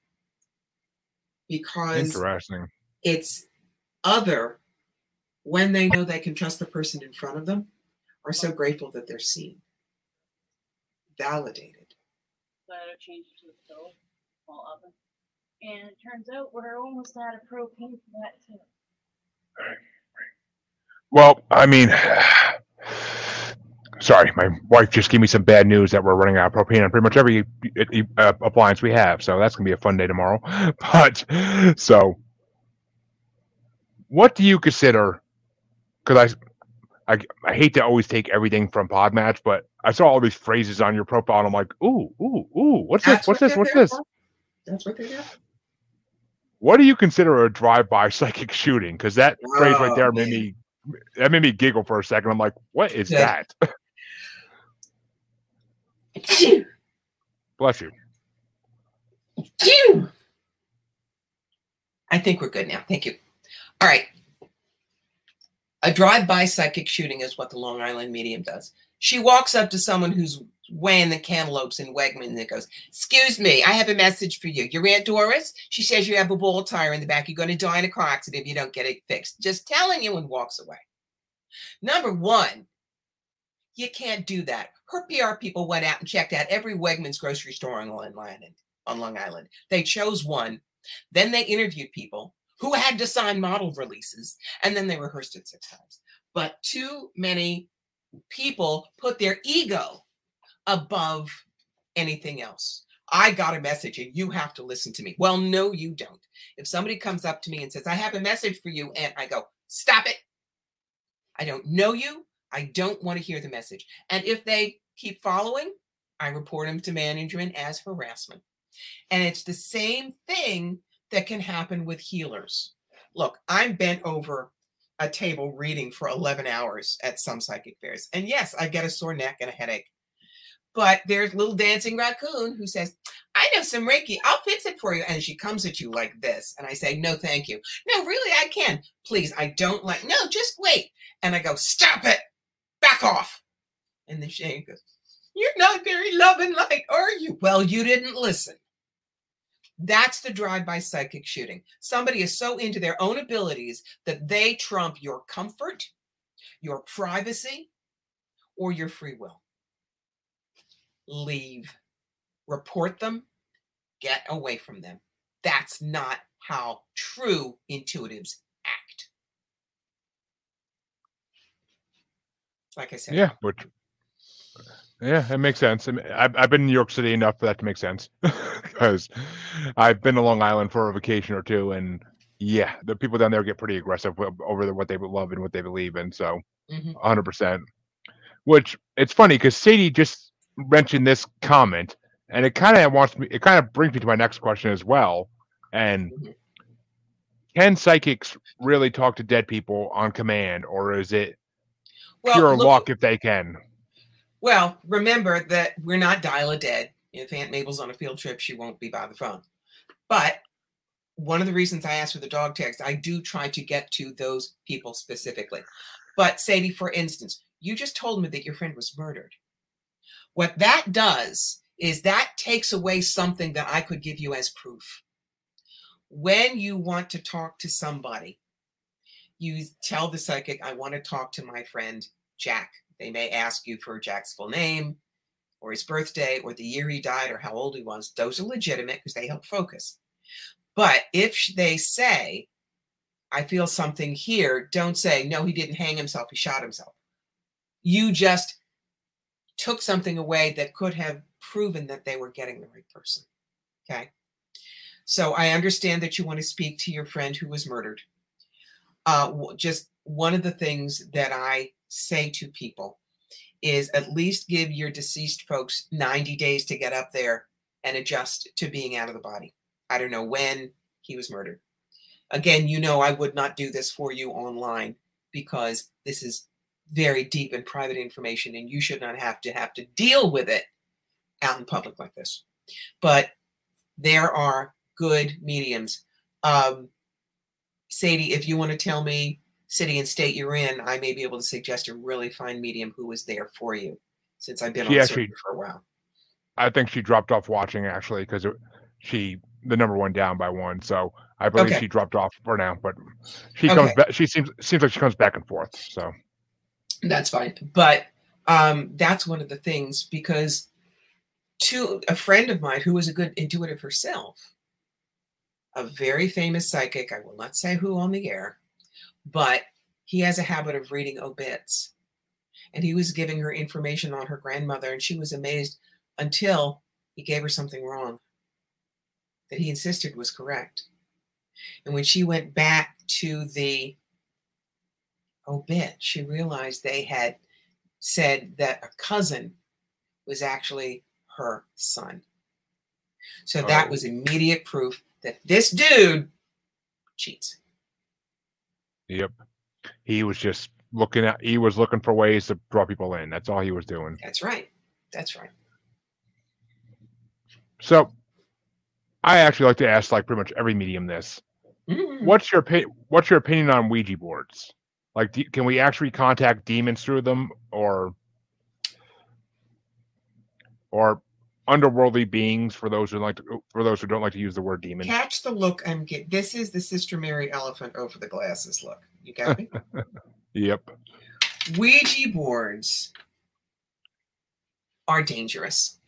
Because interesting. it's other when they know they can trust the person in front of them are so grateful that they're seen, validated. So I changed it to a stove, small oven. And it turns out we're almost out of propane for that too. Well, I mean, Sorry, my wife just gave me some bad news that we're running out of propane on pretty much every uh, appliance we have. So that's gonna be a fun day tomorrow. But so, what do you consider? Because I, I, I hate to always take everything from Podmatch, but I saw all these phrases on your profile, and I'm like, ooh, ooh, ooh, what's That's this? What's what this? What's this? for. That's what they're there. What do you consider a drive-by psychic shooting? Because that phrase right Oh, there made man. me that made me giggle for a second. I'm like, what is Good. that? Bless you. Phew. I think we're good now. Thank you. All right. A drive-by psychic shooting is what the Long Island medium does. She walks up to someone who's weighing the cantaloupes in Wegmans and goes, Excuse me, I have a message for you. Your Aunt Doris, she says you have a ball tire in the back. You're going to die in a car accident if you don't get it fixed. Just telling you and walks away. Number one, you can't do that. Her PR people went out and checked out every Wegmans grocery store on Long Island. On Long Island, they chose one. Then they interviewed people who had to sign model releases, and then they rehearsed it six times. But too many people put their ego above anything else. I got a message and you have to listen to me. Well, no, you don't. If somebody comes up to me and says, I have a message for you, and I go, Stop it. I don't know you. I don't want to hear the message. And if they keep following, I report them to management as harassment. And it's the same thing that can happen with healers. Look, I'm bent over a table reading for 11 hours at some psychic fairs. And yes, I get a sore neck and a headache. But there's little dancing raccoon who says, I know some Reiki. I'll fix it for you. And she comes at you like this. And I say, No, thank you. No, really, I can. Please, I don't like, no, just wait. And I go, Stop it. Back off. And then Shane goes, You're not very loving light, are you? Well, you didn't listen. That's the drive-by psychic shooting. Somebody is so into their own abilities that they trump your comfort, your privacy, or your free will. Leave. Report them. Get away from them. That's not how true intuitives act. Like I said, Yeah, but yeah, it makes sense. I mean, I've, I've been in New York City enough for that to make sense because I've been to Long Island for a vacation or two, and yeah, the people down there get pretty aggressive over the, what they love and what they believe in. So, Mhm. 100%. Which it's funny because Sadie just mentioned this comment, and it kind of wants me. It kind of brings me to my next question as well. And can psychics really talk to dead people on command, or is it well, pure look- luck if they can? Well, remember that we're not dial a dead. If Aunt Mabel's on a field trip, she won't be by the phone. But one of the reasons I asked for the dog tags, I do try to get to those people specifically. But Sadie, for instance, you just told me that your friend was murdered. What that does is that takes away something that I could give you as proof. When you want to talk to somebody, you tell the psychic, I want to talk to my friend Jack. They may ask you for Jack's full name or his birthday or the year he died or how old he was. Those are legitimate because they help focus. But if they say, I feel something here, don't say, no, he didn't hang himself, he shot himself. You just took something away that could have proven that they were getting the right person. Okay. So I understand that you want to speak to your friend who was murdered. Uh, just one of the things that I say to people is at least give your deceased folks 90 days to get up there and adjust to being out of the body. I don't know when he was murdered. Again, you know, I would not do this for you online because this is very deep and private information and you should not have to have to deal with it out in public like this. But there are good mediums. Um, Sadie, if you want to tell me city and state you're in, I may be able to suggest a really fine medium who was there for you since I've been She on actually- for a while. I think she dropped off watching actually because she the number one down by one. So I believe Okay. she dropped off for now, but she comes back. She seems seems like she comes back and forth. So That's fine. But um, that's one of the things because to a friend of mine who was a good intuitive herself, a very famous psychic, I will not say who on the air, but he has a habit of reading obits. and he was giving her information on her grandmother, and she was amazed until he gave her something wrong that he insisted was correct. And when she went back to the obit, she realized they had said that a cousin was actually her son. So that Oh. was immediate proof that this dude cheats. Yep. He was just looking at he was looking for ways to draw people in. That's all he was doing. That's right. That's right. So I actually like to ask like pretty much every medium this. Mhm. What's your what's your opinion on Ouija boards? Like do, can we actually contact demons through them or or underworldly beings for those who like to, for those who don't like to use the word demon? Catch the look I'm getting. This is the Sister Mary elephant over the glasses look. You got me? Yep. Ouija boards are dangerous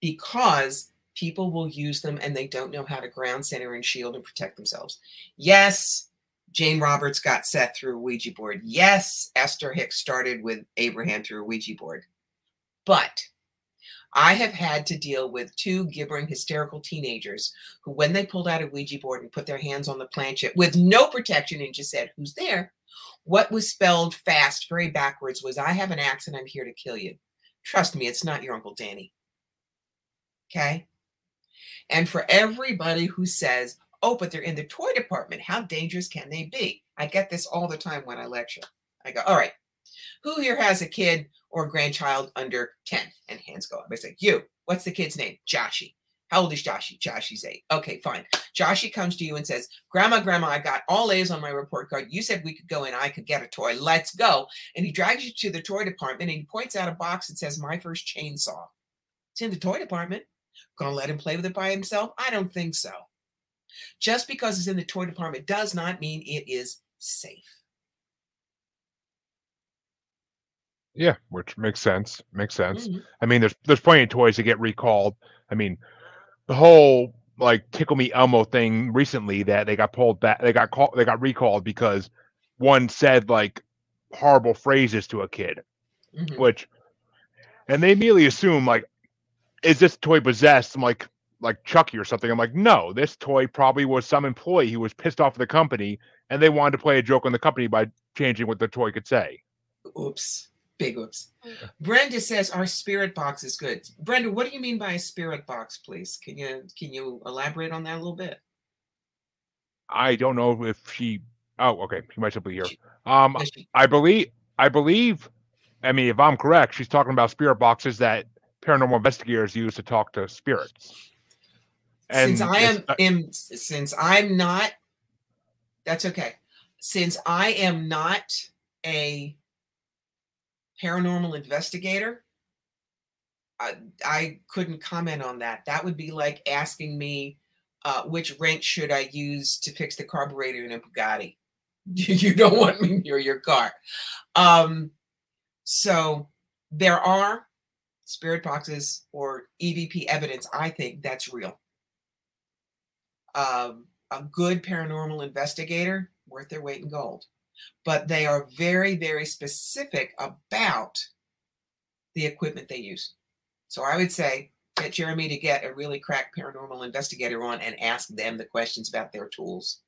because people will use them and they don't know how to ground center and shield and protect themselves. Yes, Jane Roberts got Seth through a Ouija board. Yes, Esther Hicks started with Abraham through a Ouija board. But I have had to deal with two gibbering, hysterical teenagers who, when they pulled out a Ouija board and put their hands on the planchette with no protection and just said, Who's there? What was spelled fast, very backwards, was I have an axe and I'm here to kill you. Trust me, it's not your Uncle Danny. Okay? And for everybody who says, oh, but they're in the toy department, how dangerous can they be? I get this all the time when I lecture. I go, all right, who here has a kid or grandchild under 10? And hands go up. I say, you. What's the kid's name? Joshi. How old is Joshi? Joshi's eight. Okay, fine. Joshi comes to you and says, Grandma, Grandma, I got all A's on my report card. You said we could go in, I could get a toy. Let's go. And he drags you to the toy department and he points out a box that says, My first chainsaw. It's in the toy department. Gonna let him play with it by himself? I don't think so. Just because it's in the toy department does not mean it is safe. Yeah, which makes sense. Makes sense. Mhm. I mean, there's there's plenty of toys that get recalled. I mean, the whole like Tickle Me Elmo thing recently that they got pulled back, they got called, they got recalled because one said like horrible phrases to a kid, Mhm. which, and they immediately assume like, is this toy possessed? I'm like, like Chucky or something. I'm like, no, this toy probably was some employee who was pissed off at the company and they wanted to play a joke on the company by changing what the toy could say. Oops. Big oops. Brenda says our spirit box is good. Brenda, what do you mean by a spirit box, please? Can you can you elaborate on that a little bit? I don't know if she. Oh, okay. She might still be here. Um, she- I believe. I believe. I mean, if I'm correct, she's talking about spirit boxes that paranormal investigators use to talk to spirits. Since I am, uh, am since I'm not that's okay. Since I am not a paranormal investigator, I, I couldn't comment on that. That would be like asking me uh, which wrench should I use to fix the carburetor in a Bugatti. you don't want me near your car. Um, so there are spirit boxes or EVP evidence. I think that's real um, a good paranormal investigator worth their weight in gold but they are very very specific about the equipment they use so i would say get jeremy to get a really crack paranormal investigator on and ask them the questions about their tools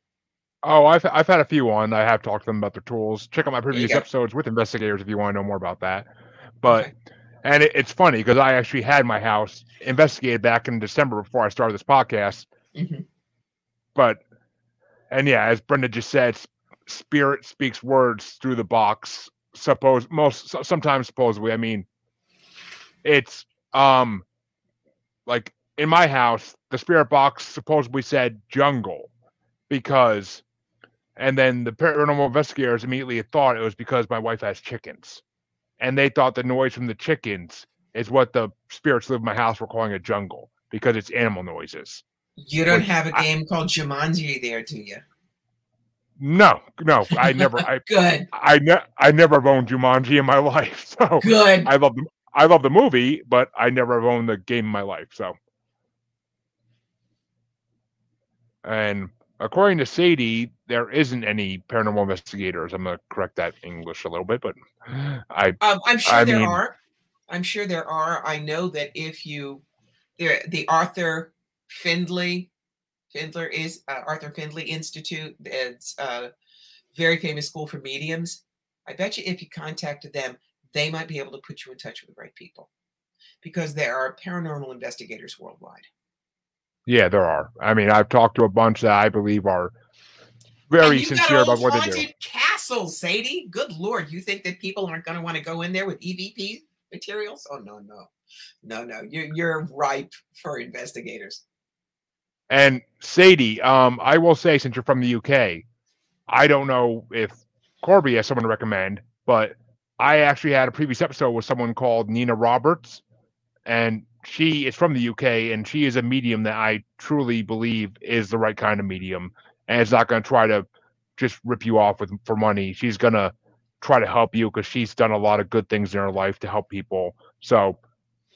oh, I've I've had a few on. I have talked to them about their tools. Check out my previous episodes with investigators if you want to know more about that. But Okay. and it, it's funny because I actually had my house investigated back in December before I started this podcast. Mhm. But and yeah as brenda just said spirit speaks words through the box suppose most sometimes supposedly i mean it's um like in my house the spirit box supposedly said jungle because and then the paranormal investigators immediately thought it was because my wife has chickens. And they thought the noise from the chickens is what the spirits live in my house were calling a jungle because it's animal noises you don't Which have a game called jumanji there do you No, no, I never, I, good I, ne- I never have owned Jumanji in my life. So good I love the, I love the movie, but I never have owned the game in my life. So, and according to Sadie, there isn't any paranormal investigators. I'm gonna correct that English a little bit, but I Um, I'm sure I there mean- are. I'm sure there are. I know that if you, there, the Arthur Findlay, Findler is uh, Arthur Findlay Institute. It's a very famous school for mediums. I bet you if you contacted them, they might be able to put you in touch with the right people, because there are paranormal investigators worldwide. yeah, there are. I mean, I've talked to a bunch that I believe are very And you got sincere about what they do. Castles, Sadie. Good lord, you think that people aren't going to want to go in there with EVP materials? Oh no, no, no, no. You're you're ripe for investigators. And Sadie, um, I will say since you're from the UK, I don't know if Corbie has someone to recommend, but I actually had a previous episode with someone called Nina Roberts, and she is from the UK, and she is a medium that I truly believe is the right kind of medium, and it's not going to try to just rip you off with for money. She's going to try to help you because she's done a lot of good things in her life to help people. So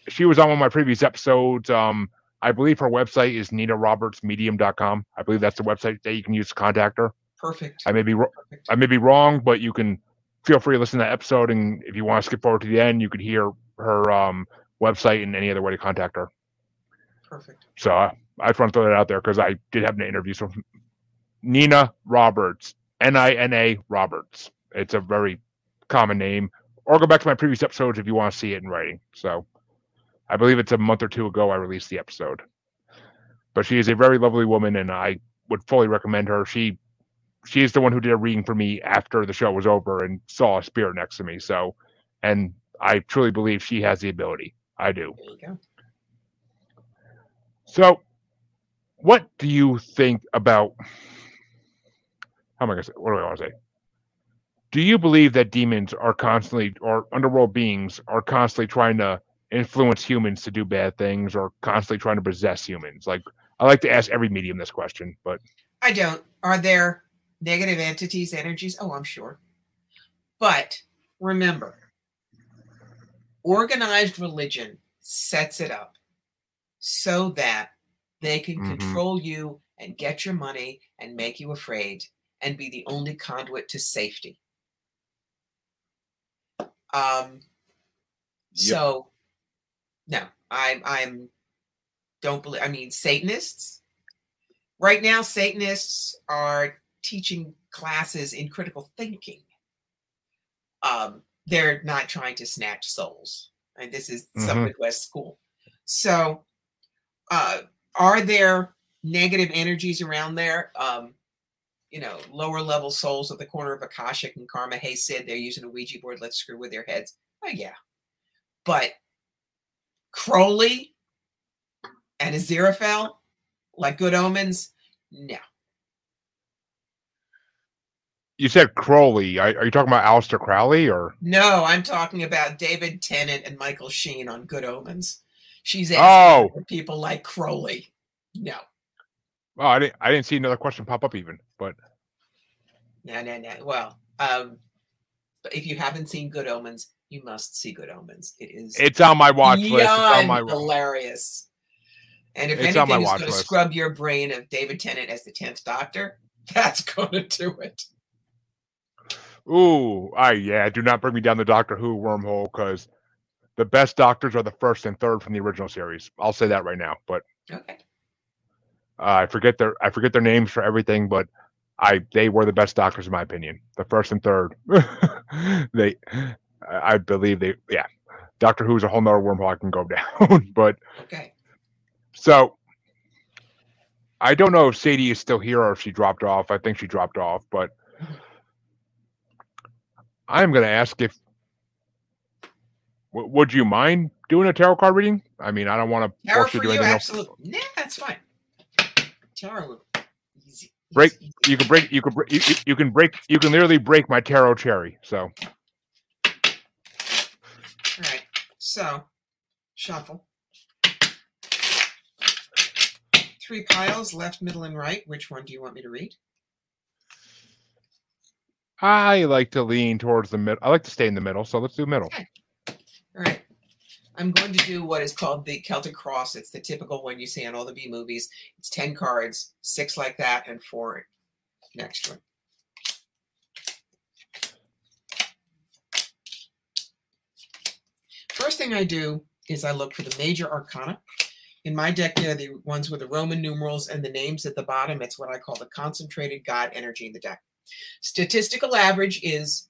she was on one of my previous episodes. Um, I believe her website is ninarobertsmedium.com. I believe that's the website that you can use to contact her. Perfect. I may be Perfect. I may be wrong, but you can feel free to listen to that episode. And if you want to skip forward to the end, you could hear her um, website and any other way to contact her. Perfect. So uh, I just want to throw that out there because I did have an interview. So Nina Roberts, N I N A Roberts. It's a very common name. Or go back to my previous episodes if you want to see it in writing. So I believe it's a month or two ago I released the episode. But she is a very lovely woman, and I would fully recommend her. She she is the one who did a reading for me after the show was over and saw a spirit next to me. So, and I truly believe she has the ability. I do. There you go. So, what do you think about? How am I gonna say? What do I want to say? Do you believe that demons are constantly, or underworld beings are constantly trying to influence humans to do bad things, or constantly trying to possess humans? Like, I like to ask every medium this question, but I don't. Are there negative entities, energies? Oh, I'm sure. But remember, organized religion sets it up so that they can Mhm. control you and get your money and make you afraid and be the only conduit to safety. Um, Yep. so no, I'm I'm don't believe I mean Satanists. Right now, Satanists are teaching classes in critical thinking. Um, they're not trying to snatch souls. And this is some Mhm. Midwest school. So uh are there negative energies around there? Um, you know, lower level souls at the corner of Akashic and Karma Hey said they're using a Ouija board, let's screw with their heads. Oh yeah. But Crowley and Aziraphale, like good omens, no. you said Crowley. Are, are you talking about Aleister Crowley or? No, I'm talking about David Tennant and Michael Sheen on Good Omens. She's Oh, asking for people like Crowley. No, oh, I didn't. I didn't see another question pop up even. But no, no, no. Well, um, but if you haven't seen Good Omens, you must see Good Omens. It is it's on my watch list. It's on my. hilarious. And if It's anything is going to scrub your brain of David Tennant as the tenth Doctor, that's going to do it. Ooh, I yeah. Do not bring me down the Doctor Who wormhole because the best Doctors are the first and third from the original series. I'll say that right now. But Okay. uh, I forget their I forget their names for everything. But I they were the best Doctors in my opinion. The first and third. they, I I believe they yeah. Doctor Who's a whole nother wormhole I can go down. but Okay. so I don't know if Sadie is still here or if she dropped off. I think she dropped off, but mm-hmm. I'm going to ask if w- would you mind doing a tarot card reading? I mean, I don't want to force you to do anything else. absolutely. Nah, that's fine. Tarot. Easy. Break- easy, You can break. You can. you- you can break. You can literally break my tarot cherry. So All right. So, shuffle. Three piles, left, middle, and right. Which one do you want me to read? I like to lean towards the middle. I like to stay in the middle. So let's do middle. Okay. All right. I'm going to do what is called the Celtic Cross. It's the typical one you see on all the B movies. It's 10 cards, six like that, and four next to it. First thing I do is I look for the major arcana. In my deck, they're the ones with the Roman numerals and the names at the bottom. It's what I call the concentrated God energy in the deck. Statistical average is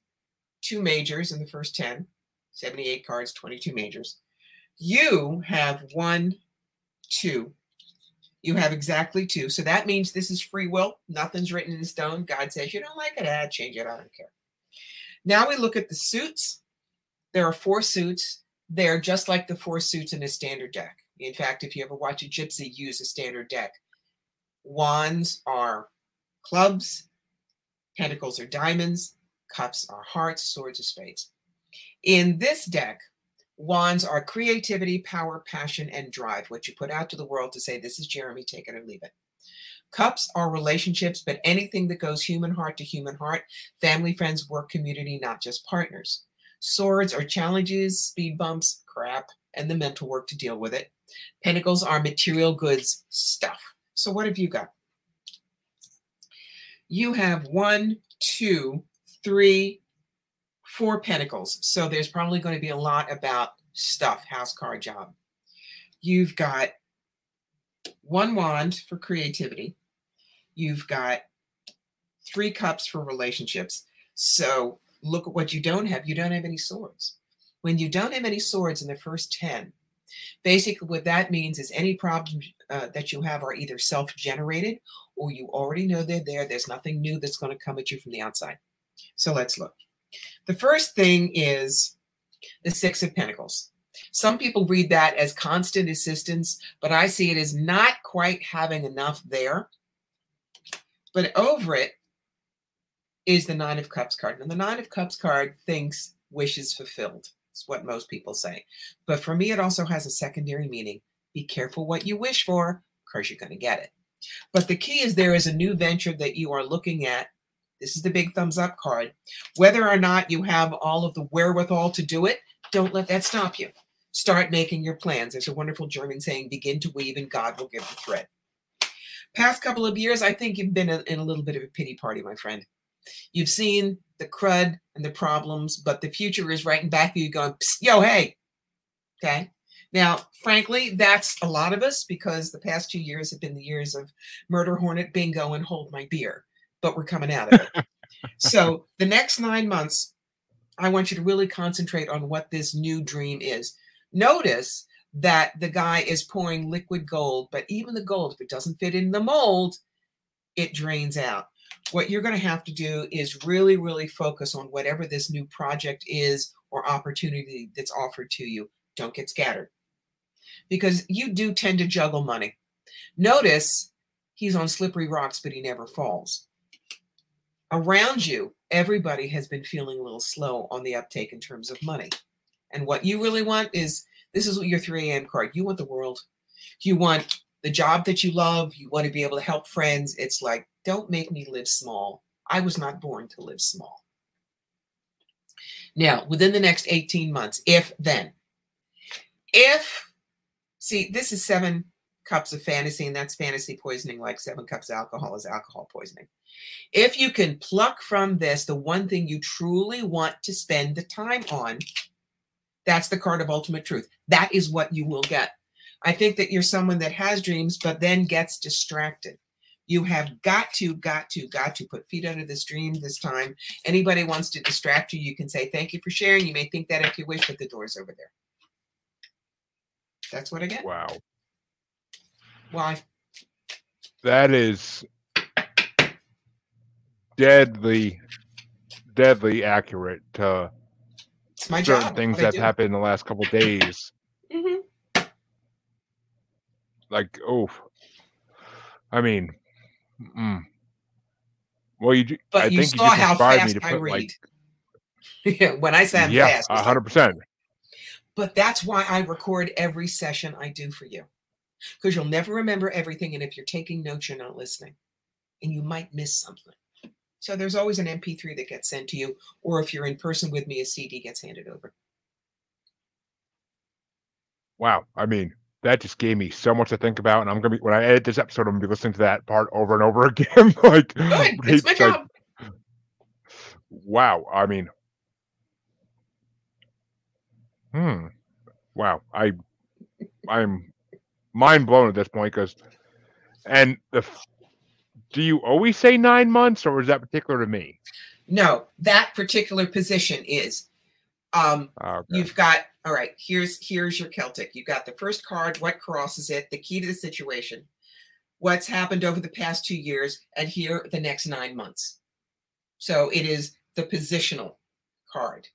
two majors in the first 10, 78 cards, 22 majors. You have one, two. You have exactly two. So that means this is free will. Nothing's written in stone. God says, you don't like it, add, change it. I don't care. Now we look at the suits. There are four suits. They're just like the four suits in a standard deck. In fact, if you ever watch a gypsy use a standard deck, wands are clubs, pentacles are diamonds, cups are hearts, swords are spades. In this deck, wands are creativity, power, passion, and drive, what you put out to the world to say, This is Jeremy, take it or leave it. Cups are relationships, but anything that goes human heart to human heart, family, friends, work, community, not just partners. Swords are challenges, speed bumps, crap, and the mental work to deal with it. Pentacles are material goods stuff. So what have you got? You have one, two, three, four pentacles. So there's probably going to be a lot about stuff, house car, job. You've got one wand for creativity. You've got three cups for relationships. So look at what you don't have. You don't have any swords. When you don't have any swords in the first 10, basically what that means is any problems uh, that you have are either self-generated or you already know they're there. There's nothing new that's going to come at you from the outside. So let's look. The first thing is the Six of Pentacles. Some people read that as constant assistance, but I see it as not quite having enough there. But over it is the Nine of Cups card. And the Nine of Cups card thinks wishes fulfilled. It's what most people say. But for me, it also has a secondary meaning. Be careful what you wish for, because you're going to get it. But the key is there is a new venture that you are looking at. This is the big thumbs up card. Whether or not you have all of the wherewithal to do it, don't let that stop you. Start making your plans. There's a wonderful German saying, begin to weave and God will give the thread. Past couple of years, I think you've been in a little bit of a pity party, my friend. You've seen the crud and the problems, but the future is right in back of you going, yo, hey. Okay. Now, frankly, that's a lot of us because the past two years have been the years of murder hornet bingo and hold my beer, but we're coming out of it. so the next nine months, I want you to really concentrate on what this new dream is. Notice that the guy is pouring liquid gold, but even the gold, if it doesn't fit in the mold, it drains out what you're going to have to do is really, really focus on whatever this new project is or opportunity that's offered to you. Don't get scattered because you do tend to juggle money. Notice he's on slippery rocks, but he never falls. Around you, everybody has been feeling a little slow on the uptake in terms of money. And what you really want is this is what your 3 a.m. card. You want the world. You want the job that you love. You want to be able to help friends. It's like don't make me live small. I was not born to live small. Now, within the next 18 months, if then, if, see, this is seven cups of fantasy, and that's fantasy poisoning, like seven cups of alcohol is alcohol poisoning. If you can pluck from this the one thing you truly want to spend the time on, that's the card of ultimate truth. That is what you will get. I think that you're someone that has dreams, but then gets distracted. You have got to, got to, got to put feet under this dream this time. Anybody wants to distract you, you can say, Thank you for sharing. You may think that if you wish, but the door's over there. That's what I get. Wow. Why? That is deadly, deadly accurate to it's my certain job. things that do. happened in the last couple days. Mhm. Like, oh, I mean, mm. well, you. But I you think you saw just how fast I put read. like, when I say I'm yeah, fast, a hundred percent. But that's why I record every session I do for you. Because you'll never remember everything. And if you're taking notes, you're not listening. And you might miss something. So there's always an MP3 that gets sent to you. Or if you're in person with me, a CD gets handed over. wow. I mean, that just gave me so much to think about, and I'm gonna be when I edit this episode, I'm gonna be listening to that part over and over again. like, Good. It's my like, job. wow. I mean, hmm. Wow. I, I'm mind blown at this point because, and the, do you always say nine months, or is that particular to me? No, that particular position is. Um, Okay. You've got all right. Here's here's your Celtic. You've got the first card. What crosses it? The key to the situation. What's happened over the past two years, and here the next nine months. So it is the positional card.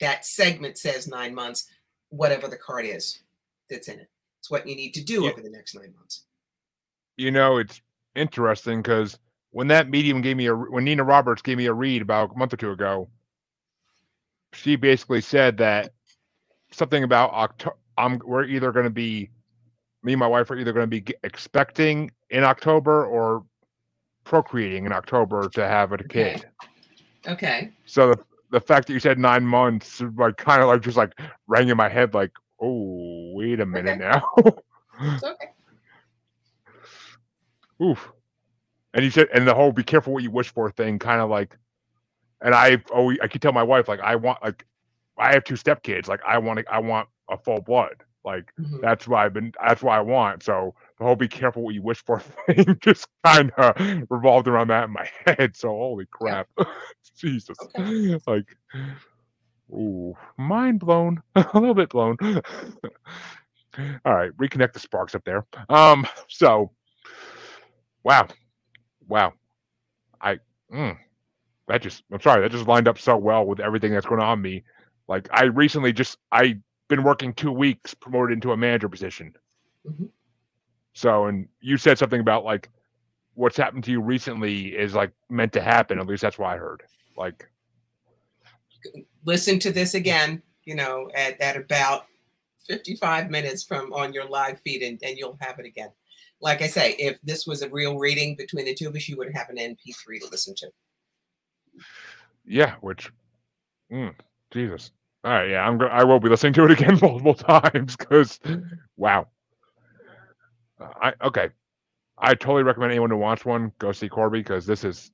That segment says nine months. Whatever the card is that's in it. It's what you need to do Yeah. over the next nine months. you know, it's interesting because when that medium gave me a when Nina Roberts gave me a read about a month or two ago, she basically said that something about October. I'm we're either going to be me and my wife are either going to be expecting in October or procreating in October to have a kid. Okay. So the the fact that you said nine months, like kind of like just like rang in my head, like, oh, wait a minute Okay. now. It's okay. Oof. And you said, and the whole "be careful what you wish for" thing, kind of like, and I always I could tell my wife like I want like I have two stepkids, like I want to, I want a full blood, like Mhm. that's why I've been that's why I want. So the whole "be careful what you wish for" thing just kind of revolved around that in my head. So holy crap, Jesus, Okay. like, ooh, mind blown, a little bit blown. All right, reconnect the sparks up there. Um, so wow, wow, I mm, that just I'm sorry that just lined up so well with everything that's going on me. Like I recently just I been working two weeks promoted into a manager position. Mhm. So and you said something about like what's happened to you recently is like meant to happen. At least that's what I heard. Like listen to this again, you know, at, at about 55 minutes from on your live feed and, and you'll have it again. Like I say, if this was a real reading between the two of us, you would have an MP3 to listen to. yeah, which mm, Jesus. All right, yeah, I'm I will be listening to it again multiple times because wow. I okay. I totally recommend anyone who wants one go see Corbie because this is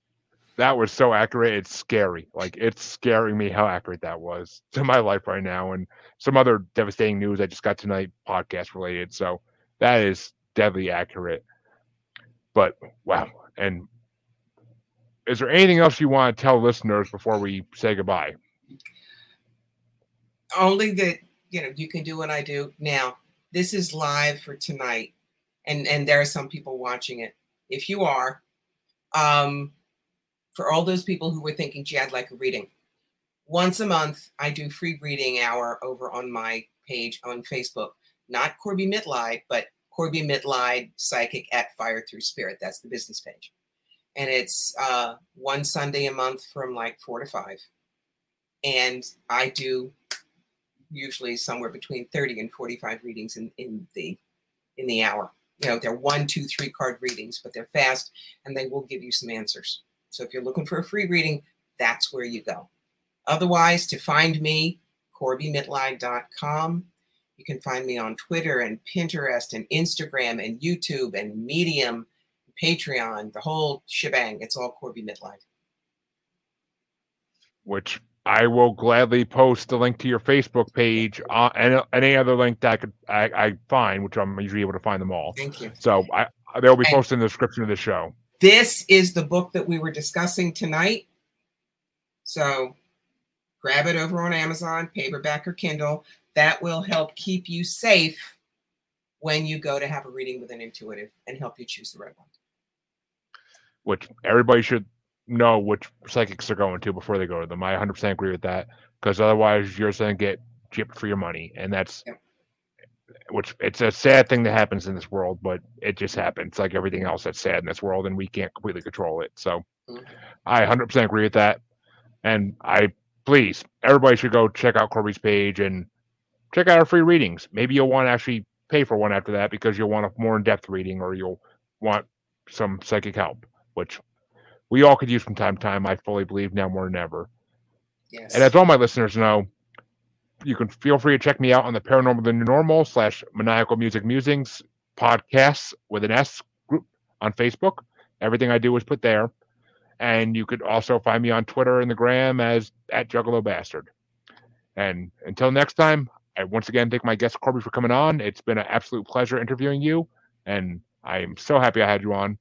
that was so accurate. It's scary. Like it's scaring me how accurate that was to my life right now, and some other devastating news I just got tonight, podcast related. So that is deadly accurate. But wow, and is there anything else you want to tell listeners before we say goodbye? Only that, you know, you can do what I do. Now, this is live for tonight. And and there are some people watching it. If you are, um, for all those people who were thinking, gee, I'd like a reading. Once a month, I do free reading hour over on my page on Facebook. Not Corbie Mitleid, but Corbie Mitleid Psychic at Fire Through Spirit. That's the business page. And it's uh, one Sunday a month from like four to five. And I do usually somewhere between 30 and 45 readings in, in the in the hour. You know, they're one, two, three card readings, but they're fast and they will give you some answers. So if you're looking for a free reading, that's where you go. Otherwise, to find me, CorbieMitleid.com. You can find me on Twitter and Pinterest and Instagram and YouTube and Medium, Patreon, the whole shebang. It's all Corbie Mitleid. which I will gladly post the link to your Facebook page uh, and any other link that I could I, I find, which I'm usually able to find them all. Thank you. So I they'll be posted in the description of the show. This is the book that we were discussing tonight. So grab it over on Amazon, paperback or Kindle. That will help keep you safe when you go to have a reading with an intuitive and help you choose the right one. which everybody should know which psychics they're going to before they go to them. I 100% agree with that because otherwise you're going to get gypped for your money, and that's Yep. which it's a sad thing that happens in this world, but it just happens like everything else that's sad in this world, and we can't completely control it. So Mhm. I 100% agree with that, and I please everybody should go check out Corbie's page and check out our free readings. Maybe you'll want to actually pay for one after that because you'll want a more in-depth reading or you'll want some psychic help, which we all could use from time to time. I fully believe now more than ever. Yes. And as all my listeners know, you can feel free to check me out on the Paranormal the New Normal slash Maniacal Music Musings podcasts with an S group on Facebook. Everything I do is put there. And you could also find me on Twitter and the gram as at Juggalo Bastard. And until next time, I once again thank my guest Corbie for coming on. It's been an absolute pleasure interviewing you, and I am so happy I had you on.